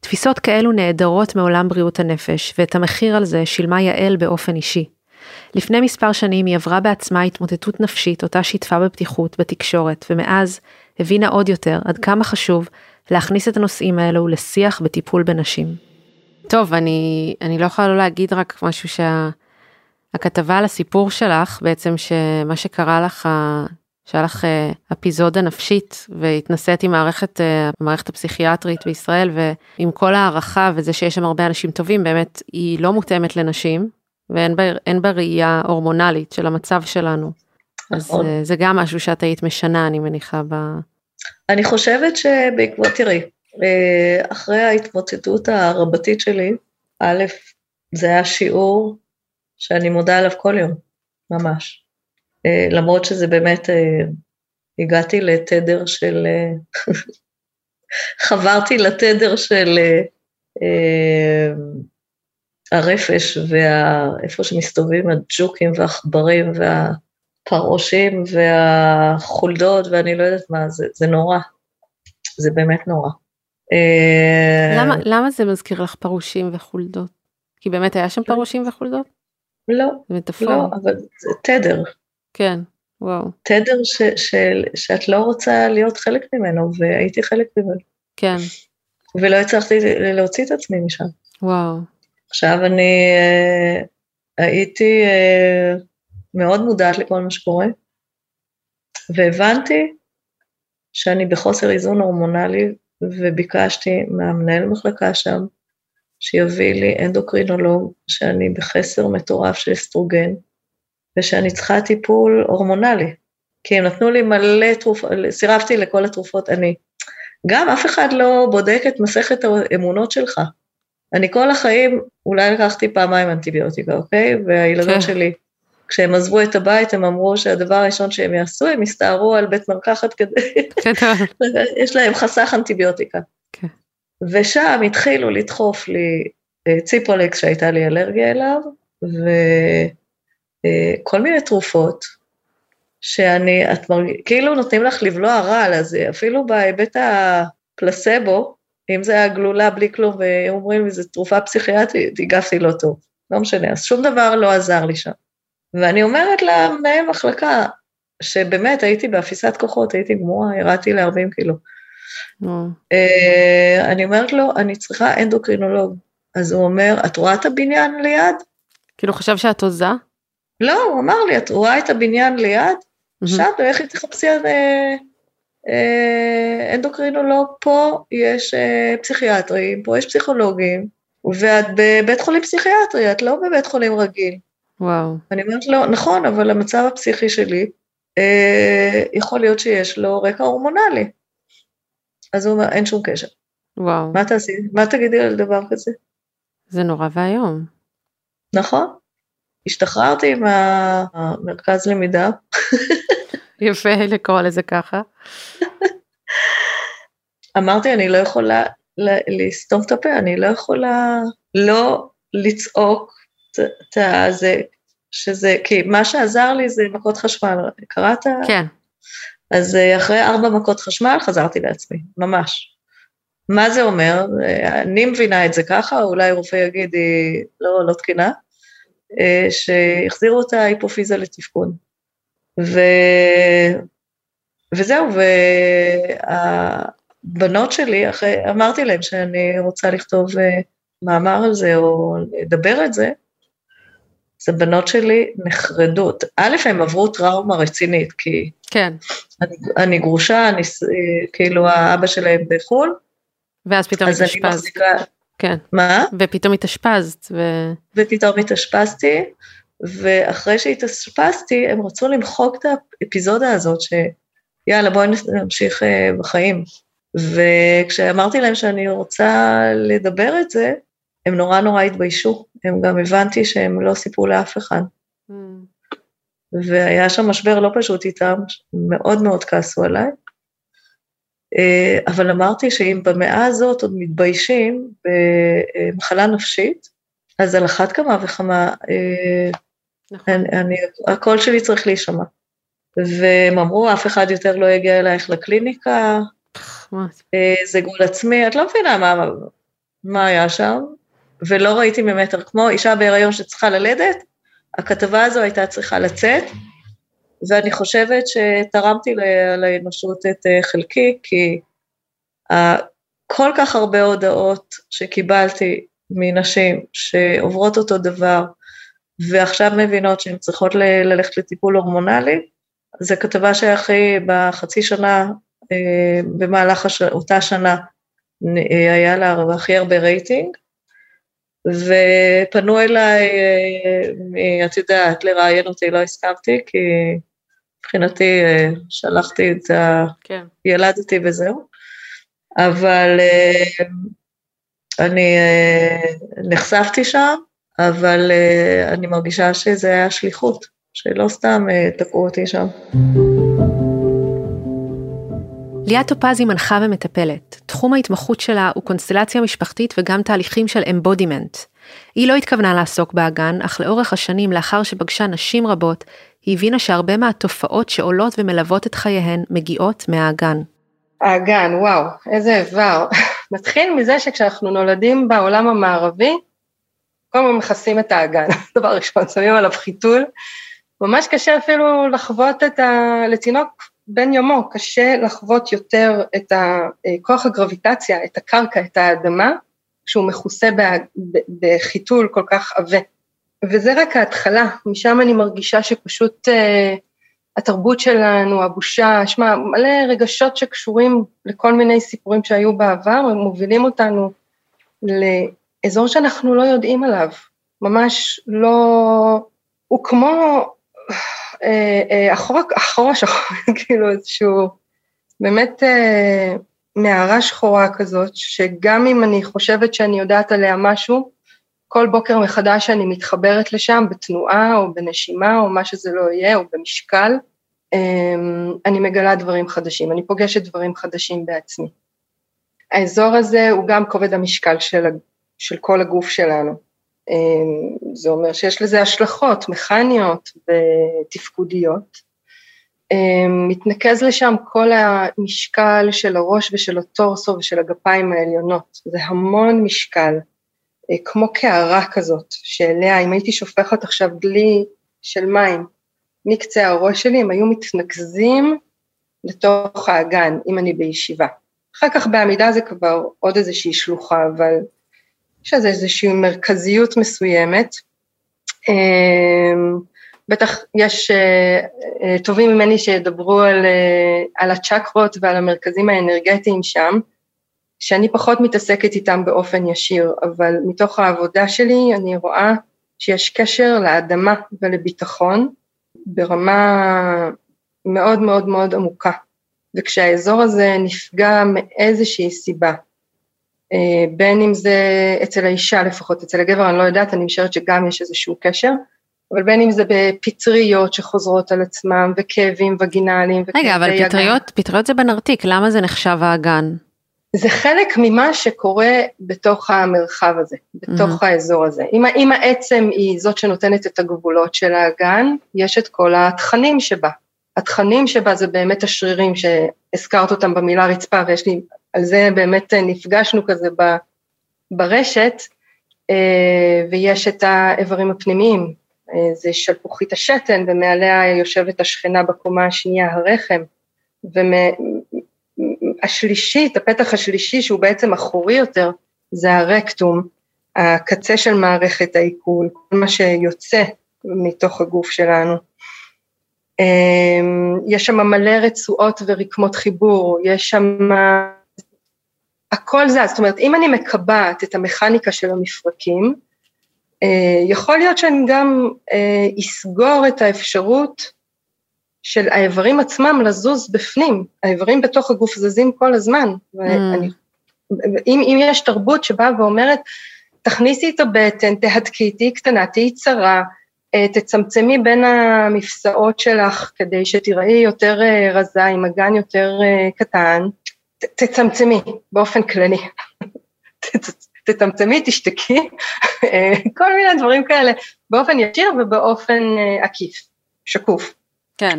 S1: תפיסות כאלו נעדרות מעולם בריאות הנפש, ואת המחיר על זה שילמה יעל באופן אישי. לפני מספר שנים היא עברה בעצמה התמוטטות נפשית אותה שיתפה בפתיחות בתקשורת, ומאז הבינה עוד יותר עד כמה חשוב להכניס את הנושאים האלו לשיח בטיפול בנשים. טוב, אני, אני לא יכולה לא להגיד רק משהו שה... הכתבה על הסיפור שלך, בעצם שמה שקרה לך, שהיה לך אה, אפיזודה נפשית והתנסית עם מערכת, אה, המערכת הפסיכיאטרית בישראל ועם כל הערכה וזה שיש שם הרבה אנשים טובים, באמת היא לא מותאמת לנשים ואין בה, בה ראייה הורמונלית של המצב שלנו. נכון. אז אה, זה גם משהו שאת היית משנה, אני מניחה, ב...
S2: אני חושבת שבעקבות, תראי, אחרי ההתמוטטות הרבתית שלי, א', זה היה שיעור שאני מודה עליו כל יום, ממש. Uh, למרות שזה באמת, הגעתי לתדר של, חברתי לתדר של הרפש ואיפה שמסתובבים הג'וקים והעכברים והפרעושים והחולדות ואני לא יודעת מה, זה, זה נורא, זה באמת נורא.
S1: למה, למה זה מזכיר לך פרושים וחולדות? כי באמת היה שם פרושים וחולדות?
S2: לא, מטאפור. לא, אבל זה תדר.
S1: כן, וואו.
S2: תדר ש, ש, שאת לא רוצה להיות חלק ממנו, והייתי חלק ממנו.
S1: כן.
S2: ולא הצלחתי להוציא את עצמי משם.
S1: וואו.
S2: עכשיו אני אה, הייתי אה, מאוד מודעת לכל מה שקורה, והבנתי שאני בחוסר איזון הורמונלי, וביקשתי מהמנהל מחלקה שם, שיביא לי אנדוקרינולוג, שאני בחסר מטורף של אסטרוגן, ושאני צריכה טיפול הורמונלי. כי הם נתנו לי מלא תרופות, סירבתי לכל התרופות, אני. גם אף אחד לא בודק את מסכת האמונות שלך. אני כל החיים, אולי לקחתי פעמיים אנטיביוטיקה, אוקיי? והילדות כן. שלי כשהם עזבו את הבית הם אמרו שהדבר הראשון שהם יעשו, הם יסתערו על בית מרקחת כדי, יש להם חסך אנטיביוטיקה. כן. ושם התחילו לדחוף לי אה, ציפרלקס שהייתה לי אלרגיה אליו, וכל מיני תרופות, שאני, את מרג... כאילו נותנים לך לבלוע רעל, אז אפילו בהיבט הפלסבו, אם זה היה גלולה בלי כלום, ואומרים לי, זו תרופה פסיכיאטרית, הגבתי לא טוב. לא משנה, אז שום דבר לא עזר לי שם. ואני אומרת למנהל מחלקה, שבאמת הייתי באפיסת כוחות, הייתי גמורה, ירדתי ל-40 קילו. אה, אני אומרת לו, אני צריכה אנדוקרינולוג. אז הוא אומר, את רואה את הבניין ליד?
S1: כאילו חשב שאת הוזה?
S2: לא, הוא אמר לי, את רואה את הבניין ליד? עכשיו, לכי תחפשי אה, אה, אנדוקרינולוג, פה יש פסיכיאטרים, פה יש פסיכולוגים, ואת בבית חולים פסיכיאטרי, את לא בבית חולים רגיל.
S1: וואו.
S2: אני אומרת לו, נכון, אבל המצב הפסיכי שלי, אה, יכול להיות שיש לו רקע הורמונלי. אז הוא אומר, אין שום קשר.
S1: וואו.
S2: מה תעשי? מה תגידי על דבר כזה?
S1: זה נורא ואיום.
S2: נכון. השתחררתי מהמרכז למידה.
S1: יפה לקרוא לזה ככה.
S2: אמרתי, אני לא יכולה לסתום את הפה, אני לא יכולה לא לצעוק את זה, שזה, כי מה שעזר לי זה מכות חשמל, קראת?
S1: כן.
S2: אז אה, אחרי ארבע מכות חשמל חזרתי לעצמי, ממש. מה זה אומר? אני מבינה את זה ככה, אולי רופא יגיד היא לא, לא תקינה, אה, שהחזירו את ההיפופיזה לתפקוד. ו... וזהו, והבנות שלי, אחרי, אמרתי להם שאני רוצה לכתוב אה, מאמר על זה או לדבר את זה, אז הבנות שלי נחרדו. א', הם עברו טראומה רצינית, כי...
S1: כן.
S2: אני, אני גרושה, אני, כאילו האבא שלהם בחו"ל.
S1: ואז פתאום התאשפזת. כן.
S2: מה?
S1: ופתאום התאשפזת. ו...
S2: ופתאום התאשפזתי, ואחרי שהתאשפזתי, הם רצו למחוק את האפיזודה הזאת, שיאללה, בואי נמשיך אה, בחיים. וכשאמרתי להם שאני רוצה לדבר את זה, הם נורא נורא התביישו, הם גם הבנתי שהם לא סיפרו לאף אחד. Mm. והיה שם משבר לא פשוט איתם, מאוד מאוד כעסו עליי. אה, אבל אמרתי שאם במאה הזאת עוד מתביישים במחלה נפשית, אז על אחת כמה וכמה, אה, נכון. אני, אני, הקול שלי צריך להישמע. והם אמרו, אף אחד יותר לא יגיע אלייך לקליניקה, אה, זה גול עצמי, את לא מבינה מה, מה היה שם, ולא ראיתי ממטר, כמו אישה בהיריון שצריכה ללדת, הכתבה הזו הייתה צריכה לצאת, ואני חושבת שתרמתי לאנושות את אה, חלקי, כי כל כך הרבה הודעות שקיבלתי מנשים שעוברות אותו דבר, ועכשיו מבינות שהן צריכות ללכת לטיפול הורמונלי, זו כתבה שהכי בחצי שנה, אה, במהלך הש... אותה שנה, אה, היה לה הכי הרבה רייטינג, ופנו אליי, אה, את יודעת, לראיין אותי, לא הסכמתי, כי מבחינתי שלחתי את ה... כן. ילדתי וזהו. אבל אני נחשפתי שם, אבל אני מרגישה שזה היה שליחות, שלא סתם תקעו אותי שם.
S1: ליאת טופזי מנחה ומטפלת. תחום ההתמחות שלה הוא קונסטלציה משפחתית וגם תהליכים של אמבודימנט. היא לא התכוונה לעסוק באגן, אך לאורך השנים לאחר שפגשה נשים רבות, היא הבינה שהרבה מהתופעות שעולות ומלוות את חייהן מגיעות מהאגן.
S3: האגן, וואו, איזה איבר. נתחיל מזה שכשאנחנו נולדים בעולם המערבי, כל הזמן מכסים את האגן, דבר ראשון, שמים עליו חיתול. ממש קשה אפילו לחוות את ה... לתינוק בן יומו, קשה לחוות יותר את כוח הגרביטציה, את הקרקע, את האדמה, כשהוא מכוסה בחיתול כל כך עבה. וזה רק ההתחלה, משם אני מרגישה שפשוט uh, התרבות שלנו, הבושה, שמע, מלא רגשות שקשורים לכל מיני סיפורים שהיו בעבר, הם מובילים אותנו לאזור שאנחנו לא יודעים עליו, ממש לא, הוא כמו אה, אה, אחורה שחור, כאילו איזשהו, באמת מערה שחורה כזאת, שגם אם אני חושבת שאני יודעת עליה משהו, כל בוקר מחדש אני מתחברת לשם בתנועה או בנשימה או מה שזה לא יהיה, או במשקל, אמ, אני מגלה דברים חדשים, אני פוגשת דברים חדשים בעצמי. האזור הזה הוא גם כובד המשקל של, של כל הגוף שלנו. אמ, זה אומר שיש לזה השלכות מכניות ותפקודיות. אמ, מתנקז לשם כל המשקל של הראש ושל הטורסו ושל הגפיים העליונות, זה המון משקל, אה, כמו קערה כזאת, שאליה אם הייתי שופכת עכשיו דלי של מים מקצה הראש שלי, הם היו מתנקזים לתוך האגן, אם אני בישיבה. אחר כך בעמידה זה כבר עוד איזושהי שלוחה, אבל יש לזה איזושהי מרכזיות מסוימת. אמ, בטח יש אה, אה, טובים ממני שידברו על, אה, על הצ'קרות ועל המרכזים האנרגטיים שם, שאני פחות מתעסקת איתם באופן ישיר, אבל מתוך העבודה שלי אני רואה שיש קשר לאדמה ולביטחון ברמה מאוד מאוד מאוד עמוקה. וכשהאזור הזה נפגע מאיזושהי סיבה, בין אם זה אצל האישה לפחות, אצל הגבר אני לא יודעת, אני משערת שגם יש איזשהו קשר, אבל בין אם זה בפטריות שחוזרות על עצמם, וכאבים וגינליים.
S1: רגע, אבל פטריות, פטריות זה בנרתיק, למה זה נחשב האגן?
S3: זה חלק ממה שקורה בתוך המרחב הזה, בתוך mm-hmm. האזור הזה. אם, אם העצם היא זאת שנותנת את הגבולות של האגן, יש את כל התכנים שבה. התכנים שבה זה באמת השרירים שהזכרת אותם במילה רצפה, ויש לי, על זה באמת נפגשנו כזה ב, ברשת, אה, ויש את האיברים הפנימיים, אה, זה שלפוחית השתן, ומעליה יושבת השכנה בקומה השנייה, הרחם, והשלישית, הפתח השלישי, שהוא בעצם אחורי יותר, זה הרקטום, הקצה של מערכת העיכול, כל מה שיוצא מתוך הגוף שלנו. אה, יש שם מלא רצועות ורקמות חיבור, יש שם... הכל זז, זאת אומרת, אם אני מקבעת את המכניקה של המפרקים, אה, יכול להיות שאני גם אה, אסגור את האפשרות של האיברים עצמם לזוז בפנים, האיברים בתוך הגוף זזים כל הזמן, ואני, mm. אם, אם יש תרבות שבאה ואומרת, תכניסי את הבטן, תהדקי, תהיי קטנה, תהיי צרה, אה, תצמצמי בין המפסעות שלך כדי שתיראי יותר רזה, עם אגן יותר קטן, תצמצמי באופן כללי. תצמצמי, תשתקי, אה, כל מיני דברים כאלה, באופן ישיר ובאופן אה, עקיף, שקוף.
S1: כן.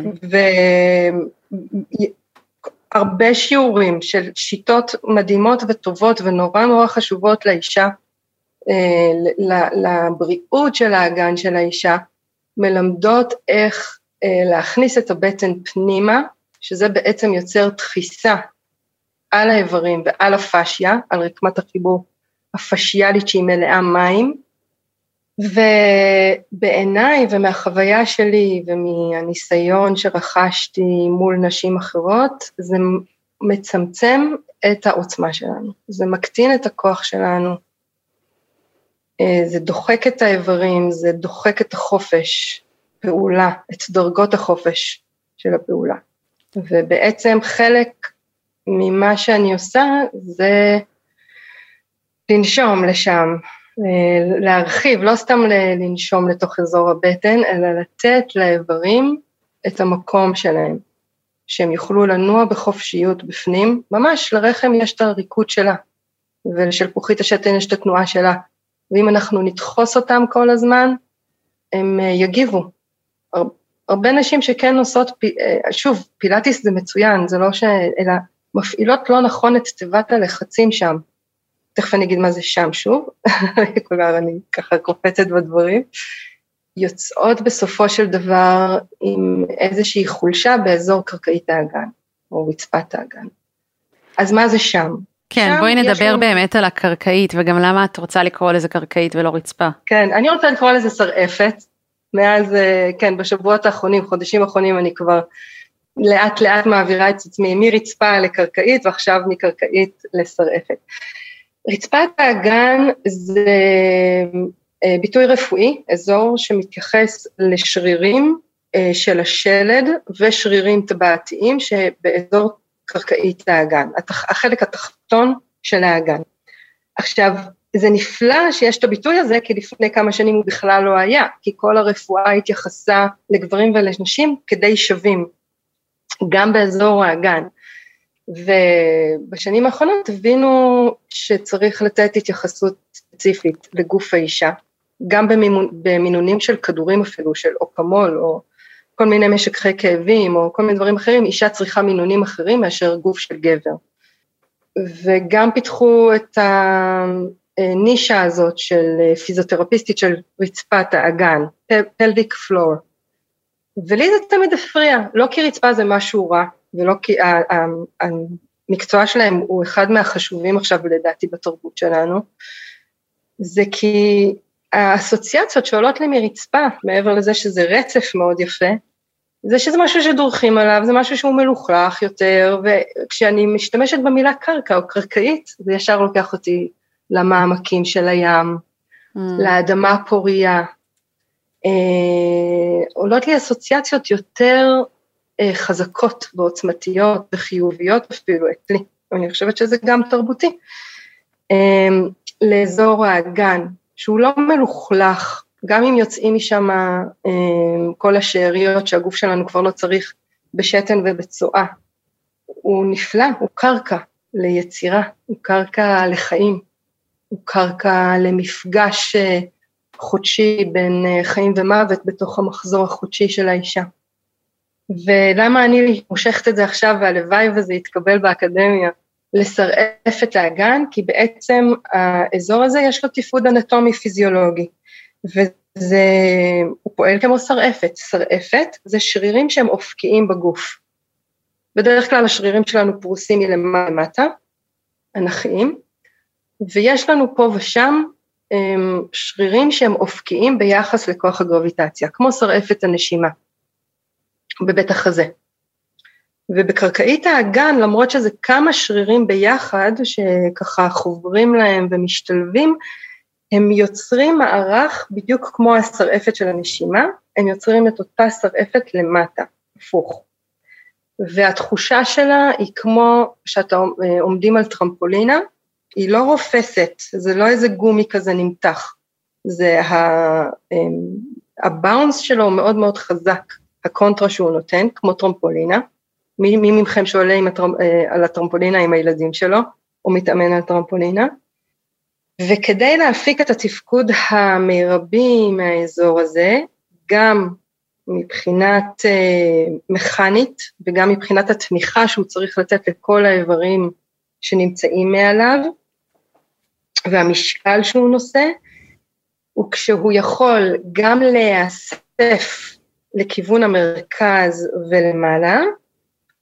S3: והרבה שיעורים של שיטות מדהימות וטובות ונורא נורא חשובות לאישה, אה, לבריאות של האגן של האישה, מלמדות איך להכניס את הבטן פנימה, שזה בעצם יוצר דחיסה על האיברים ועל הפשיה, על רקמת החיבור הפשיאלית שהיא מלאה מים, ובעיניי ומהחוויה שלי ומהניסיון שרכשתי מול נשים אחרות, זה מצמצם את העוצמה שלנו, זה מקטין את הכוח שלנו, אה, זה דוחק את האיברים, זה דוחק את החופש, פעולה, את דרגות החופש של הפעולה. ובעצם חלק ממה שאני עושה זה לנשום לשם, אה, להרחיב, לא סתם לנשום לתוך אזור הבטן, אלא לתת לאיברים את המקום שלהם, שהם יוכלו לנוע בחופשיות בפנים, ממש לרחם יש את הריקוד שלה, ולשלפוחית השתן יש את התנועה שלה, ואם אנחנו נדחוס אותם כל הזמן, הם אה, יגיבו. הרבה נשים שכן עושות, אה, שוב, פילאטיס זה מצוין, זה לא ש... אלא מפעילות לא נכון את תיבת הלחצים שם. תכף אני אגיד מה זה שם שוב, כלומר אני ככה קופצת בדברים, יוצאות בסופו של דבר עם איזושהי חולשה באזור קרקעית האגן, או רצפת האגן. אז מה זה שם?
S1: כן, שם בואי נדבר שם... באמת על הקרקעית, וגם למה את רוצה לקרוא לזה קרקעית ולא רצפה.
S3: כן, אני רוצה לקרוא לזה שרעפת. מאז, אה, כן, בשבועות האחרונים, חודשים האחרונים, אני כבר לאט לאט מעבירה את עצמי מרצפה לקרקעית, ועכשיו מקרקעית לשרעפת. רצפת האגן זה אה, ביטוי רפואי, אזור שמתייחס לשרירים אה, של השלד ושרירים טבעתיים שבאזור קרקעית האגן, החלק התחתון של האגן. עכשיו, זה נפלא שיש את הביטוי הזה, כי לפני כמה שנים הוא בכלל לא היה, כי כל הרפואה התייחסה לגברים ולנשים כדי שווים, גם באזור האגן. ובשנים האחרונות הבינו שצריך לתת התייחסות ספציפית לגוף האישה, גם במימון, במינונים של כדורים אפילו, של אוקמול או כל מיני משככי כאבים או כל מיני דברים אחרים, אישה צריכה מינונים אחרים מאשר גוף של גבר. וגם פיתחו את הנישה הזאת של פיזיותרפיסטית של רצפת האגן, pelvic floor. ולי זה תמיד הפריע, לא כי רצפה זה משהו רע, ולא כי המקצוע שלהם הוא אחד מהחשובים עכשיו לדעתי בתרבות שלנו, זה כי האסוציאציות שעולות לי מרצפה, מעבר לזה שזה רצף מאוד יפה, זה שזה משהו שדורכים עליו, זה משהו שהוא מלוכלך יותר, וכשאני משתמשת במילה קרקע או קרקעית, זה ישר לוקח אותי למעמקים של הים, mm. לאדמה פורייה. אה, עולות לי אסוציאציות יותר אה, חזקות ועוצמתיות וחיוביות אפילו אצלי, אני חושבת שזה גם תרבותי, אה, לאזור האגן, שהוא לא מלוכלך, גם אם יוצאים משם אה, כל השאריות שהגוף שלנו כבר לא צריך בשתן ובצואה, הוא נפלא, הוא קרקע ליצירה, הוא קרקע לחיים, הוא קרקע למפגש חודשי בין חיים ומוות בתוך המחזור החודשי של האישה. ולמה אני מושכת את זה עכשיו והלוואי וזה יתקבל באקדמיה, לשרעף את האגן, כי בעצם האזור הזה יש לו תפקוד אנטומי פיזיולוגי, וזה, הוא פועל כמו שרעפת, שרעפת זה שרירים שהם אופקיים בגוף. בדרך כלל השרירים שלנו פרוסים מלמעלה למטה, אנכיים, ויש לנו פה ושם שרירים שהם אופקיים ביחס לכוח הגרביטציה, כמו שרעפת הנשימה. בבית החזה. ובקרקעית האגן, למרות שזה כמה שרירים ביחד, שככה חוברים להם ומשתלבים, הם יוצרים מערך בדיוק כמו השרעפת של הנשימה, הם יוצרים את אותה שרעפת למטה, הפוך. והתחושה שלה היא כמו שאתה עומדים על טרמפולינה, היא לא רופסת, זה לא איזה גומי כזה נמתח, זה הבאונס שלו מאוד מאוד חזק, הקונטרה שהוא נותן, כמו טרמפולינה. מי, מי מכם שעולה הטרמ, אה, על הטרמפולינה עם הילדים שלו, או מתאמן על טרמפולינה? וכדי להפיק את התפקוד המרבי מהאזור הזה, גם מבחינת אה, מכנית וגם מבחינת התמיכה שהוא צריך לתת לכל האיברים שנמצאים מעליו, והמשקל שהוא נושא, וכשהוא יכול גם להיאסף לכיוון המרכז ולמעלה,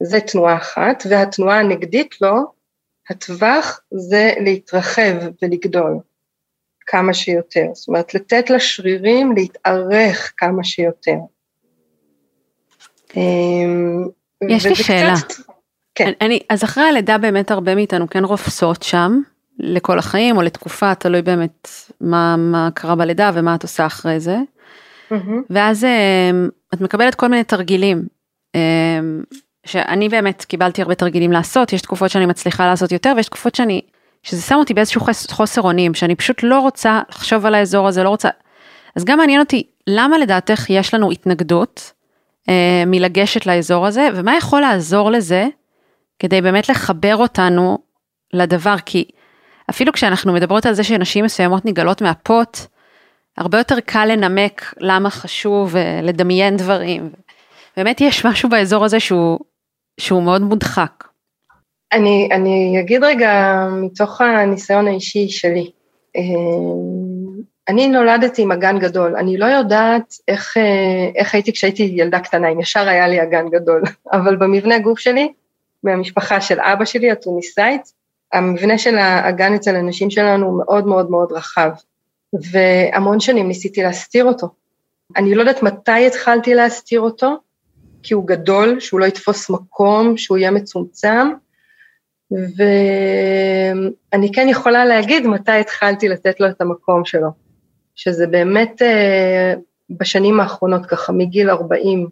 S3: זה תנועה אחת, והתנועה הנגדית לו, הטווח זה להתרחב ולגדול כמה שיותר, זאת אומרת לתת לשרירים להתארך כמה שיותר.
S1: יש לי שאלה. כן. אני, אז אחרי הלידה באמת הרבה מאיתנו כן רופסות שם, לכל החיים או לתקופה, תלוי באמת מה, מה קרה בלידה ומה את עושה אחרי זה. Mm-hmm. ואז אמ, את מקבלת כל מיני תרגילים. אמ, שאני באמת קיבלתי הרבה תרגילים לעשות, יש תקופות שאני מצליחה לעשות יותר ויש תקופות שאני, שזה שם אותי באיזשהו חוסר אונים, שאני פשוט לא רוצה לחשוב על האזור הזה, לא רוצה. אז גם מעניין אותי, למה לדעתך יש לנו התנגדות אה, מלגשת לאזור הזה, ומה יכול לעזור לזה, כדי באמת לחבר אותנו לדבר, כי אפילו כשאנחנו מדברות על זה שנשים מסוימות נגלות מהפוט, הרבה יותר קל לנמק למה חשוב אה, לדמיין דברים. באמת יש משהו באזור הזה שהוא, שהוא מאוד מודחק.
S3: אני, אני אגיד רגע מתוך הניסיון האישי שלי. אה, אני נולדתי עם אגן גדול, אני לא יודעת איך, אה, איך הייתי כשהייתי ילדה קטנה, אם ישר היה לי אגן גדול, אבל במבנה גוף שלי, מהמשפחה של אבא שלי, התוניסאית, המבנה של האגן אצל הנשים שלנו הוא מאוד מאוד מאוד רחב. והמון שנים ניסיתי להסתיר אותו. אני לא יודעת מתי התחלתי להסתיר אותו, כי הוא גדול, שהוא לא יתפוס מקום, שהוא יהיה מצומצם, ואני כן יכולה להגיד מתי התחלתי לתת לו את המקום שלו, שזה באמת אה, בשנים האחרונות, ככה מגיל 40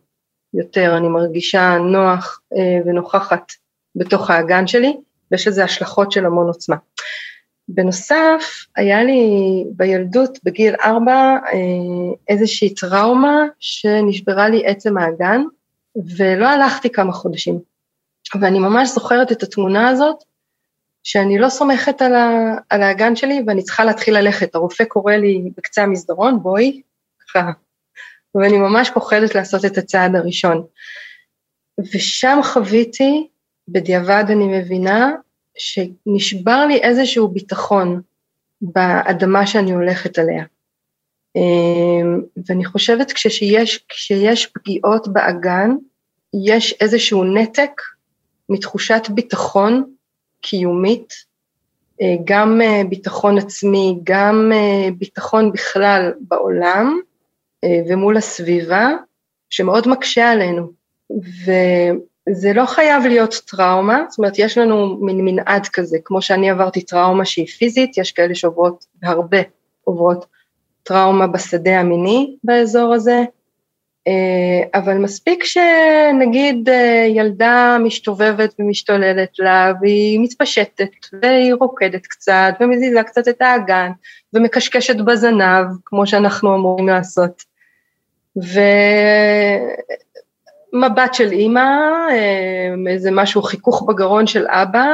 S3: יותר, אני מרגישה נוח אה, ונוכחת בתוך האגן שלי, ויש לזה השלכות של המון עוצמה. בנוסף, היה לי בילדות, בגיל ארבע, איזושהי טראומה שנשברה לי עצם האגן, ולא הלכתי כמה חודשים. ואני ממש זוכרת את התמונה הזאת, שאני לא סומכת על, ה, על האגן שלי ואני צריכה להתחיל ללכת. הרופא קורא לי בקצה המסדרון, בואי, ככה. ואני ממש פוחדת לעשות את הצעד הראשון. ושם חוויתי, בדיעבד אני מבינה, שנשבר לי איזשהו ביטחון באדמה שאני הולכת עליה. אמ, ואני חושבת כשיש, כשיש פגיעות באגן, יש איזשהו נתק מתחושת ביטחון קיומית, אה, גם אה, ביטחון עצמי, גם אה, ביטחון בכלל בעולם ומול הסביבה, שמאוד מקשה עלינו. וזה לא חייב להיות טראומה, זאת אומרת, יש לנו מין מנעד כזה, כמו שאני עברתי טראומה שהיא פיזית, יש כאלה שעוברות, הרבה עוברות טראומה בשדה המיני באזור הזה, אה, אבל מספיק שנגיד אה, ילדה משתובבת ומשתוללת לה והיא מתפשטת והיא רוקדת קצת ומזיזה קצת את האגן ומקשקשת בזנב כמו שאנחנו אמורים לעשות. ומבט של אימא, אה, איזה משהו חיכוך בגרון של אבא,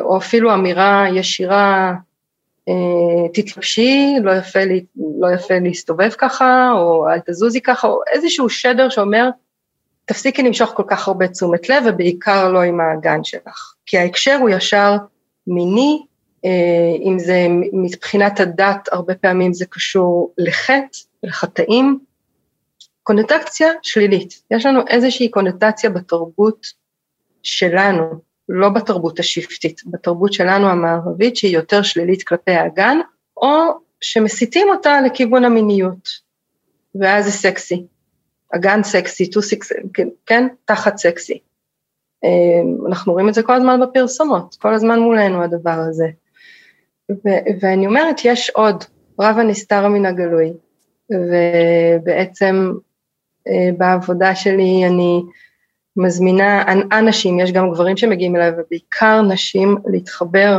S3: או אפילו אמירה ישירה אה, תתלבשי, לא יפה, לי, לא יפה להסתובב ככה, או אל תזוזי ככה, או איזשהו שדר שאומר, תפסיקי למשוך כל כך הרבה תשומת לב, ובעיקר לא עם האגן שלך. כי ההקשר הוא ישר מיני, אה, אם זה מבחינת הדת, הרבה פעמים זה קשור לחטא, לחטאים, קונוטציה שלילית. יש לנו איזושהי קונוטציה בתרבות שלנו, לא בתרבות השבטית, בתרבות שלנו המערבית שהיא יותר שלילית כלפי האגן, או שמסיטים אותה לכיוון המיניות, ואז זה סקסי. אגן סקסי, טו סקסי, כן, כן, תחת סקסי. אמ, אנחנו רואים את זה כל הזמן בפרסומות, כל הזמן מולנו הדבר הזה. ו- ואני אומרת, יש עוד, רב הנסתר מן הגלוי, ובעצם בעבודה שלי אני מזמינה אנשים, יש גם גברים שמגיעים אליי, ובעיקר נשים, להתחבר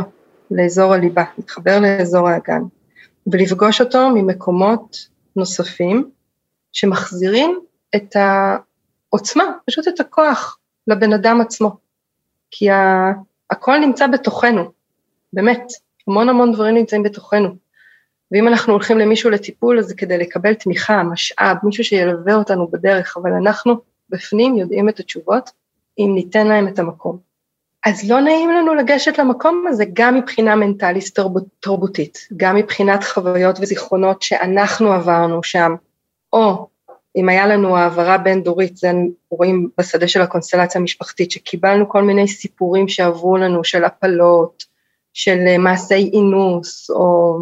S3: לאזור הליבה, להתחבר לאזור האגן, ולפגוש אותו ממקומות נוספים שמחזירים את העוצמה, פשוט את הכוח לבן אדם עצמו. כי. הכל נמצא בתוכנו, באמת, המון המון דברים נמצאים בתוכנו. ואם אנחנו הולכים למישהו לטיפול, אז זה כדי לקבל תמיכה, משאב, מישהו שילווה אותנו בדרך, אבל אנחנו בפנים יודעים את התשובות, אם ניתן להם את המקום. אז לא נעים לנו לגשת למקום הזה גם מבחינה מנטליסט תרבות, תרבותית, גם מבחינת חוויות וזיכרונות שאנחנו עברנו שם, או אם היה לנו העברה בין דורית, זה רואים בשדה של הקונסטלציה המשפחתית, שקיבלנו כל מיני סיפורים שעברו לנו, של הפלות, של מעשי אינוס, או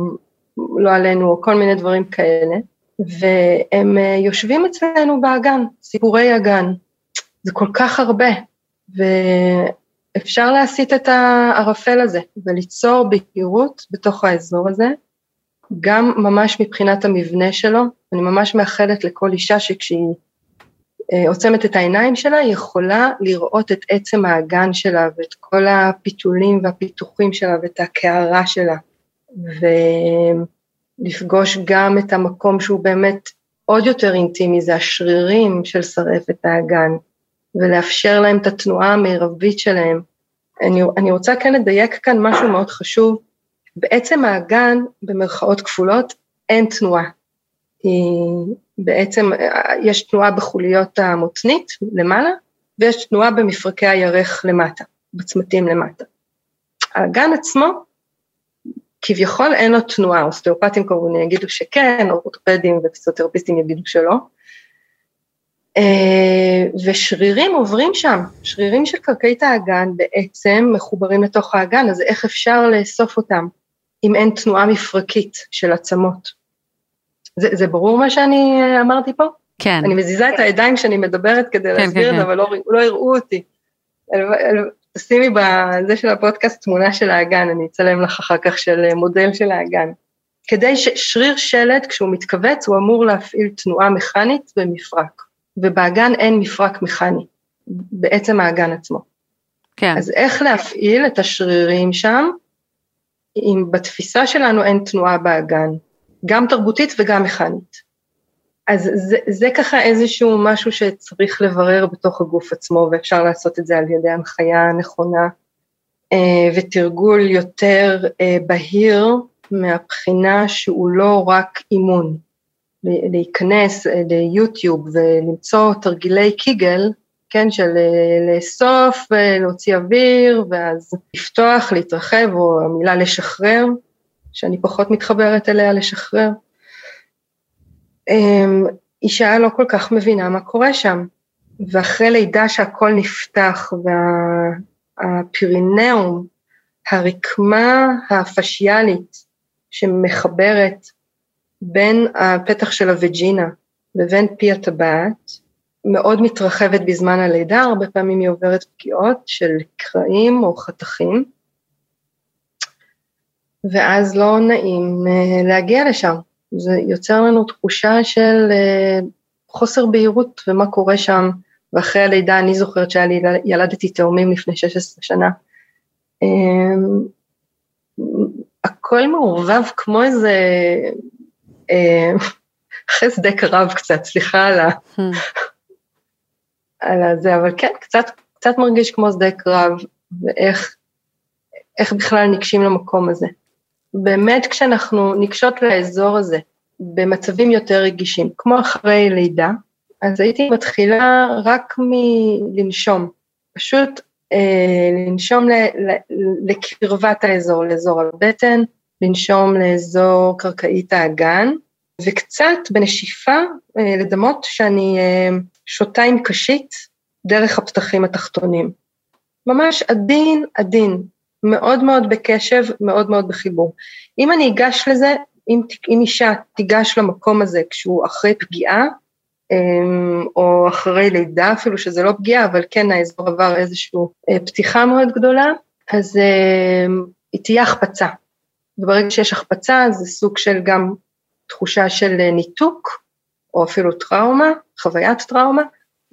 S3: לא עלינו, או כל מיני דברים כאלה, והם אה, יושבים אצלנו באגן, סיפורי אגן. זה כל כך הרבה, ואפשר להסיט את הערפל הזה וליצור בהירות בתוך האזור הזה, גם ממש מבחינת המבנה שלו, אני ממש מאחלת לכל אישה שכשהיא אה, עוצמת את העיניים שלה, היא יכולה לראות את עצם האגן שלה ואת כל הפיתולים והפיתוחים שלה ואת הקערה שלה. ו... לפגוש גם את המקום שהוא באמת עוד יותר אינטימי, זה השרירים של שרפת האגן, ולאפשר להם את התנועה המרבית שלהם. אני, אני רוצה כן לדייק כאן משהו מאוד חשוב, בעצם האגן, במרכאות כפולות, אין תנועה. היא בעצם, יש תנועה בחוליות המותנית למעלה, ויש תנועה במפרקי הירך למטה, בצמתים למטה. האגן עצמו כביכול אין לו תנועה, אוסטאופטים כמובן יגידו שכן, אורתופדים ופיזיותרפיסטים יגידו שלא. אה, ושרירים עוברים שם, שרירים של קרקעית האגן בעצם מחוברים לתוך האגן, אז איך אפשר לאסוף אותם אם אין תנועה מפרקית של עצמות? זה, זה ברור מה שאני אה, אמרתי פה?
S1: כן.
S3: אני מזיזה את הידיים כשאני מדברת כדי כן, להסביר כן, את זה, כן. אבל לא, לא יראו אותי. תשימי בזה של הפודקאסט תמונה של האגן, אני אצלם לך אחר כך של אה, מודל של האגן. כדי ששריר שלד, כשהוא מתכווץ, הוא אמור להפעיל תנועה מכנית במפרק, ובאגן אין מפרק מכני, בעצם האגן עצמו. כן. אז איך להפעיל את השרירים שם אם בתפיסה שלנו אין תנועה באגן, גם תרבותית וגם מכנית. אז זה, זה ככה איזשהו משהו שצריך לברר בתוך הגוף עצמו, ואפשר לעשות את זה על ידי הנחיה נכונה אה, ותרגול יותר אה, בהיר מהבחינה שהוא לא רק אימון. להיכנס אה, ליוטיוב ולמצוא תרגילי קיגל, כן, של לאסוף, להוציא אוויר, ואז לפתוח, להתרחב, או המילה לשחרר, שאני פחות מתחברת אליה, לשחרר. אמ, אישה לא כל כך מבינה מה קורה שם, ואחרי לידה שהכל נפתח והפירינאום, הרקמה הפשיאלית שמחברת בין הפתח של הווג'ינה לבין פי הטבעת, מאוד מתרחבת בזמן הלידה, הרבה פעמים היא עוברת פגיעות של קרעים או חתכים, ואז לא נעים אה, להגיע לשם. זה יוצר לנו תחושה של אה, חוסר בהירות ומה קורה שם, ואחרי הלידה אני זוכרת לי, ילדתי תאומים לפני 16 שנה. אמ, הכל מעורבב כמו איזה אה, שדה קרב קצת, סליחה על ה... Hmm. על הזה, אבל כן, קצת, קצת מרגיש כמו שדה קרב, ואיך איך בכלל ניגשים למקום הזה. באמת כשאנחנו ניגשות לאזור הזה במצבים יותר רגישים, כמו אחרי לידה, אז הייתי מתחילה רק מלנשום, פשוט אה, לנשום ל, ל, לקרבת האזור, לאזור הבטן, לנשום לאזור קרקעית האגן, וקצת בנשיפה אה, לדמות שאני אה, שותה עם קשית דרך הפתחים התחתונים. ממש עדין עדין, מאוד מאוד בקשב, מאוד מאוד בחיבור. אם אני אגש לזה, אם, אם אישה תיגש למקום הזה כשהוא אחרי פגיעה, אמ, או אחרי לידה אפילו, שזה לא פגיעה, אבל כן האזור עבר איזושהי אה, פתיחה מאוד גדולה, אז אמ, היא תהיה החפצה. וברגע שיש החפצה זה סוג של גם תחושה של אה, ניתוק, או אפילו טראומה, חוויית טראומה,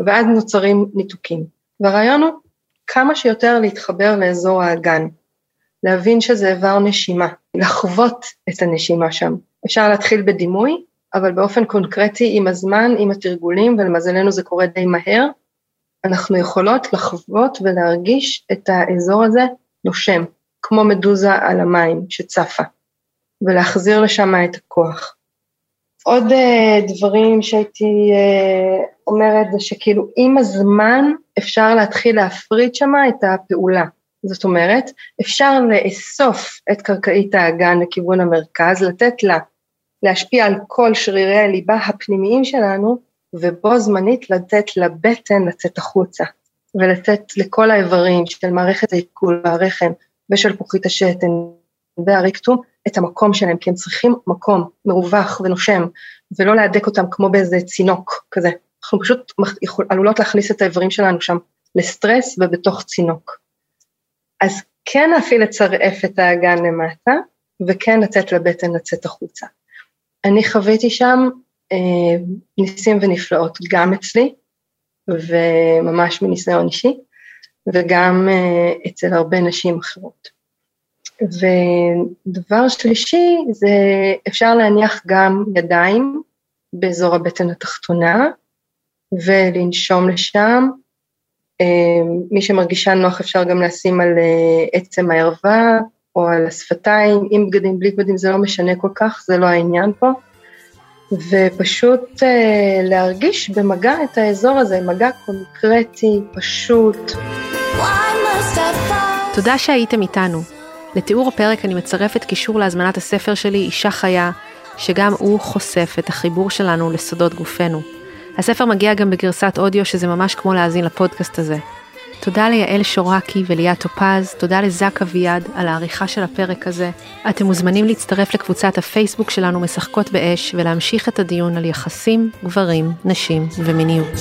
S3: ואז נוצרים ניתוקים. והרעיון הוא כמה שיותר להתחבר לאזור האגן. להבין שזה איבר נשימה, לחוות את הנשימה שם. אפשר להתחיל בדימוי, אבל באופן קונקרטי עם הזמן, עם התרגולים, ולמזלנו זה קורה די מהר, אנחנו יכולות לחוות ולהרגיש את האזור הזה נושם, כמו מדוזה על המים שצפה, ולהחזיר לשם את הכוח. עוד uh, דברים שהייתי uh, אומרת זה שכאילו עם הזמן אפשר להתחיל להפריד שם את הפעולה. זאת אומרת, אפשר לאסוף את קרקעית האגן לכיוון המרכז, לתת לה להשפיע על כל שרירי הליבה הפנימיים שלנו, ובו זמנית לתת לבטן לצאת החוצה, ולתת לכל האיברים של מערכת העיכול והרחם ושל פוחית השתן והריקטום את המקום שלהם, כי הם צריכים מקום מרווח ונושם, ולא להדק אותם כמו באיזה צינוק כזה. אנחנו פשוט עלולות להכניס את האיברים שלנו שם לסטרס ובתוך צינוק. אז כן להפעיל לצרף את האגן למטה, וכן לתת לבטן לצאת החוצה. אני חוויתי שם אה, ניסים ונפלאות, גם אצלי, וממש מניסיון אישי, וגם אה, אצל הרבה נשים אחרות. ודבר שלישי זה אפשר להניח גם ידיים באזור הבטן התחתונה ולנשום לשם מי שמרגישה נוח אפשר גם לשים על אה, עצם הערווה או על השפתיים, עם בגדים, בלי בגדים, זה לא משנה כל כך, זה לא העניין פה. ופשוט אה, להרגיש במגע את האזור הזה, מגע קונקרטי, פשוט.
S1: תודה שהייתם איתנו. לתיאור הפרק אני מצרפת קישור להזמנת הספר שלי, אישה חיה, שגם הוא חושף את החיבור שלנו לסודות גופנו. הספר מגיע גם בגרסת אודיו שזה ממש כמו להאזין לפודקאסט הזה. תודה ליעל שורקי וליאת טופז, תודה לזק אביעד על העריכה של הפרק הזה. אתם מוזמנים להצטרף לקבוצת הפייסבוק שלנו משחקות באש ולהמשיך את הדיון על יחסים, גברים, נשים ומיניות.